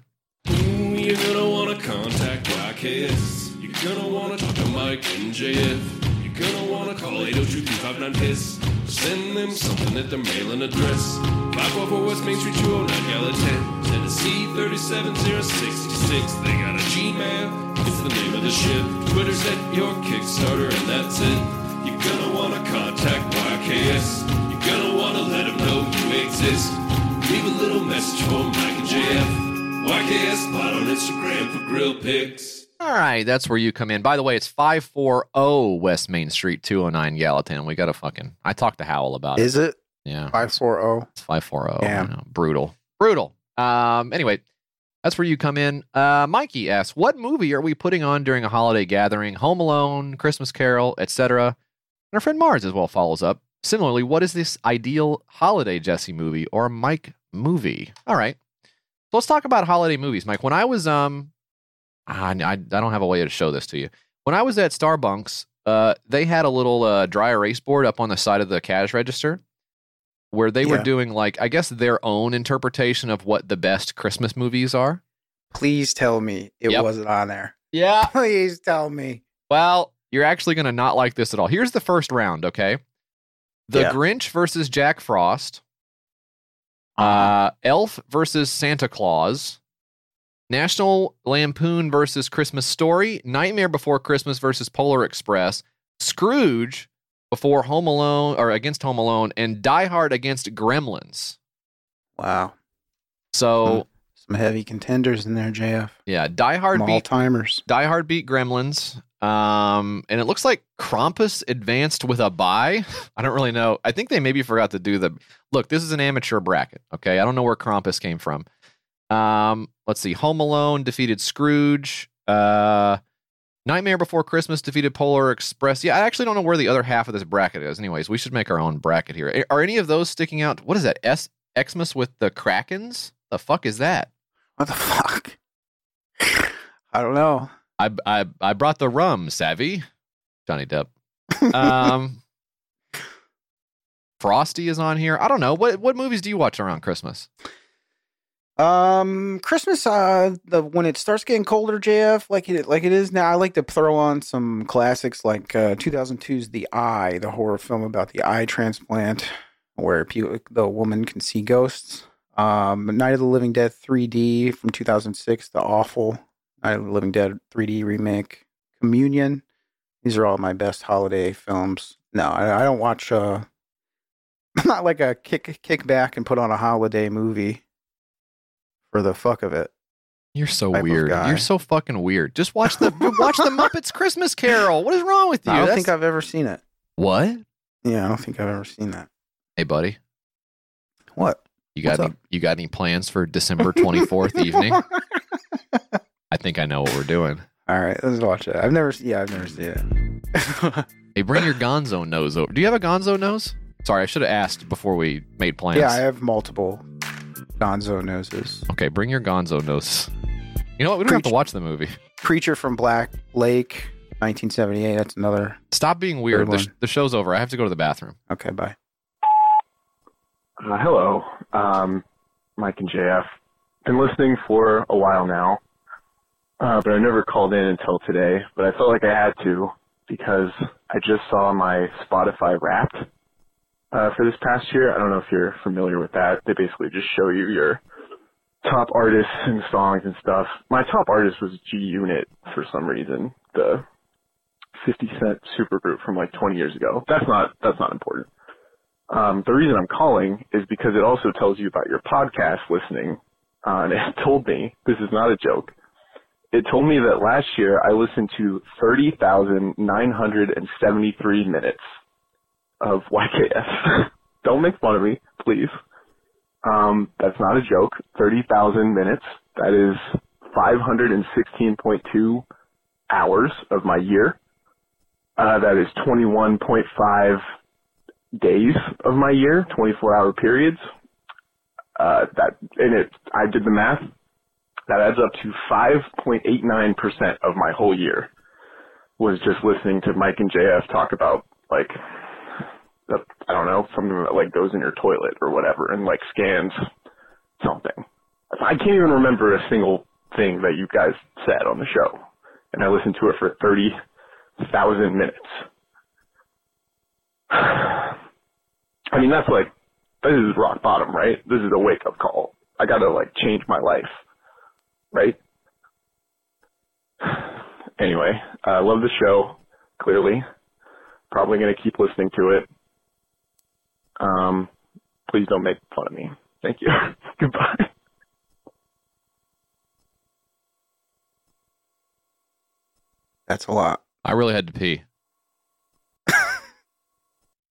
Ooh, you're gonna wanna contact YKS. You're gonna wanna talk to Mike and JF. You're gonna wanna call 802 piss Send them something at their mailing address. 544 West Main Street, 209 Gallatin, Tennessee 37066. They got a Gmail, it's the name of the ship. Twitter's at your Kickstarter, and that's it. You're gonna wanna contact YKS. You're gonna wanna let them know you exist. Leave a little message for Mike and JF. YKS Pod on Instagram for grill pics. All right, that's where you come in. By the way, it's 540 West Main Street, 209 Gallatin. We got a fucking. I talked to Howell about it. Is it Yeah. five four zero? It's 540. I Damn. know, Brutal. Brutal. Um, anyway, that's where you come in. Uh, Mikey asks, what movie are we putting on during a holiday gathering? Home Alone, Christmas Carol, etc. And our friend Mars as well follows up. Similarly, what is this ideal holiday Jesse movie or Mike movie? All right. So let's talk about holiday movies, Mike. When I was um I, I, I don't have a way to show this to you. When I was at Starbucks, uh, they had a little uh, dry erase board up on the side of the cash register where they were doing like I guess their own interpretation of what the best Christmas movies are. Please tell me it Yep. wasn't on there. Yeah. [LAUGHS] Please tell me. Well, you're actually going to not like this at all. Here's the first round, okay? The Yeah. Grinch versus Jack Frost. Uh, Elf versus Santa Claus. National Lampoon versus Christmas Story. Nightmare Before Christmas versus Polar Express. Scrooge before Home Alone or against Home Alone and Die Hard against Gremlins. Wow, So, some heavy contenders in there, JF. yeah, Die Hard All beat timers. Die Hard beat Gremlins. Um, and it looks like Krampus advanced with a bye. [LAUGHS] I don't really know. I think they maybe forgot to do the look. This is an amateur bracket. Okay, I don't know where Krampus came from. Um, let's see. Home Alone defeated Scrooge. Uh, Nightmare Before Christmas defeated Polar Express. Yeah, I actually don't know where the other half of this bracket is. Anyways, we should make our own bracket here. Are any of those sticking out? What is that? S Xmas with the Krakens? The fuck is that? What the fuck? [SIGHS] I don't know. I I I brought the rum, savvy. Johnny Depp. Um [LAUGHS] Frosty is on here. I don't know. What what movies do you watch around Christmas? Um, Christmas. Uh, the when it starts getting colder, JF, like it like it is now. I like to throw on some classics like uh, 2002's The Eye, the horror film about the eye transplant, where people, the woman can see ghosts. Um, Night of the Living Dead 3D from 2006, the awful The Living Dead 3D remake. Communion. These are all my best holiday films. No, I, I don't watch. Uh, I'm [LAUGHS] not like a kick kick back and put on a holiday movie for the fuck of it. You're so weird. You're so fucking weird. Just watch the watch the Muppets Christmas Carol. What is wrong with you? I don't That's- think I've ever seen it. what? Yeah, I don't think I've ever seen that. Hey buddy, What? you got What's any, you got any plans for December [LAUGHS] 24th evening? [LAUGHS] I think I know what we're doing. [LAUGHS] All right, let's watch it. I've never. Yeah, I've never seen it. [LAUGHS] Hey, bring your Gonzo nose over. Do you have a Gonzo nose? Sorry, I should have asked before we made plans. yeah, I have multiple Gonzo noses. Okay, bring your Gonzo nose. You know what? We don't have to watch the movie. Creature from Black Lake, 1978. That's another. Stop being weird. The, sh- the show's over. I have to go to the bathroom. Okay, bye. Uh, hello, um, Mike and JF. Been listening for a while now, uh, but I never called in until today. But I felt like I had to because I just saw my Spotify Wrapped uh, for this past year. I don't know if you're familiar with that. They basically just show you your top artists and songs and stuff. My top artist was G Unit for some reason, the 50 Cent supergroup from like 20 years ago. That's not that's not important. Um, the reason I'm calling is because it also tells you about your podcast listening. Uh, and it [LAUGHS] told me, this is not a joke, it told me that last year I listened to 30,973 minutes of YKS. [LAUGHS] Don't make fun of me, please. Um, that's not a joke. 30,000 minutes. That is 516.2 hours of my year. Uh, that is 21.5 days of my year, 24 hour periods. Uh, that, and it, I did the math. That adds up to 5.89% of my whole year was just listening to Mike and JF talk about like, I don't know, something that like goes in your toilet or whatever and like scans something. I can't even remember a single thing that you guys said on the show. And I listened to it for 30,000 minutes. [SIGHS] I mean, that's like, this is rock bottom, right? This is a wake up call. I gotta like change my life, right? Anyway, I uh, love the show, clearly. Probably gonna keep listening to it. Um, please don't make fun of me. Thank you. [LAUGHS] Goodbye. That's a lot. I really had to pee.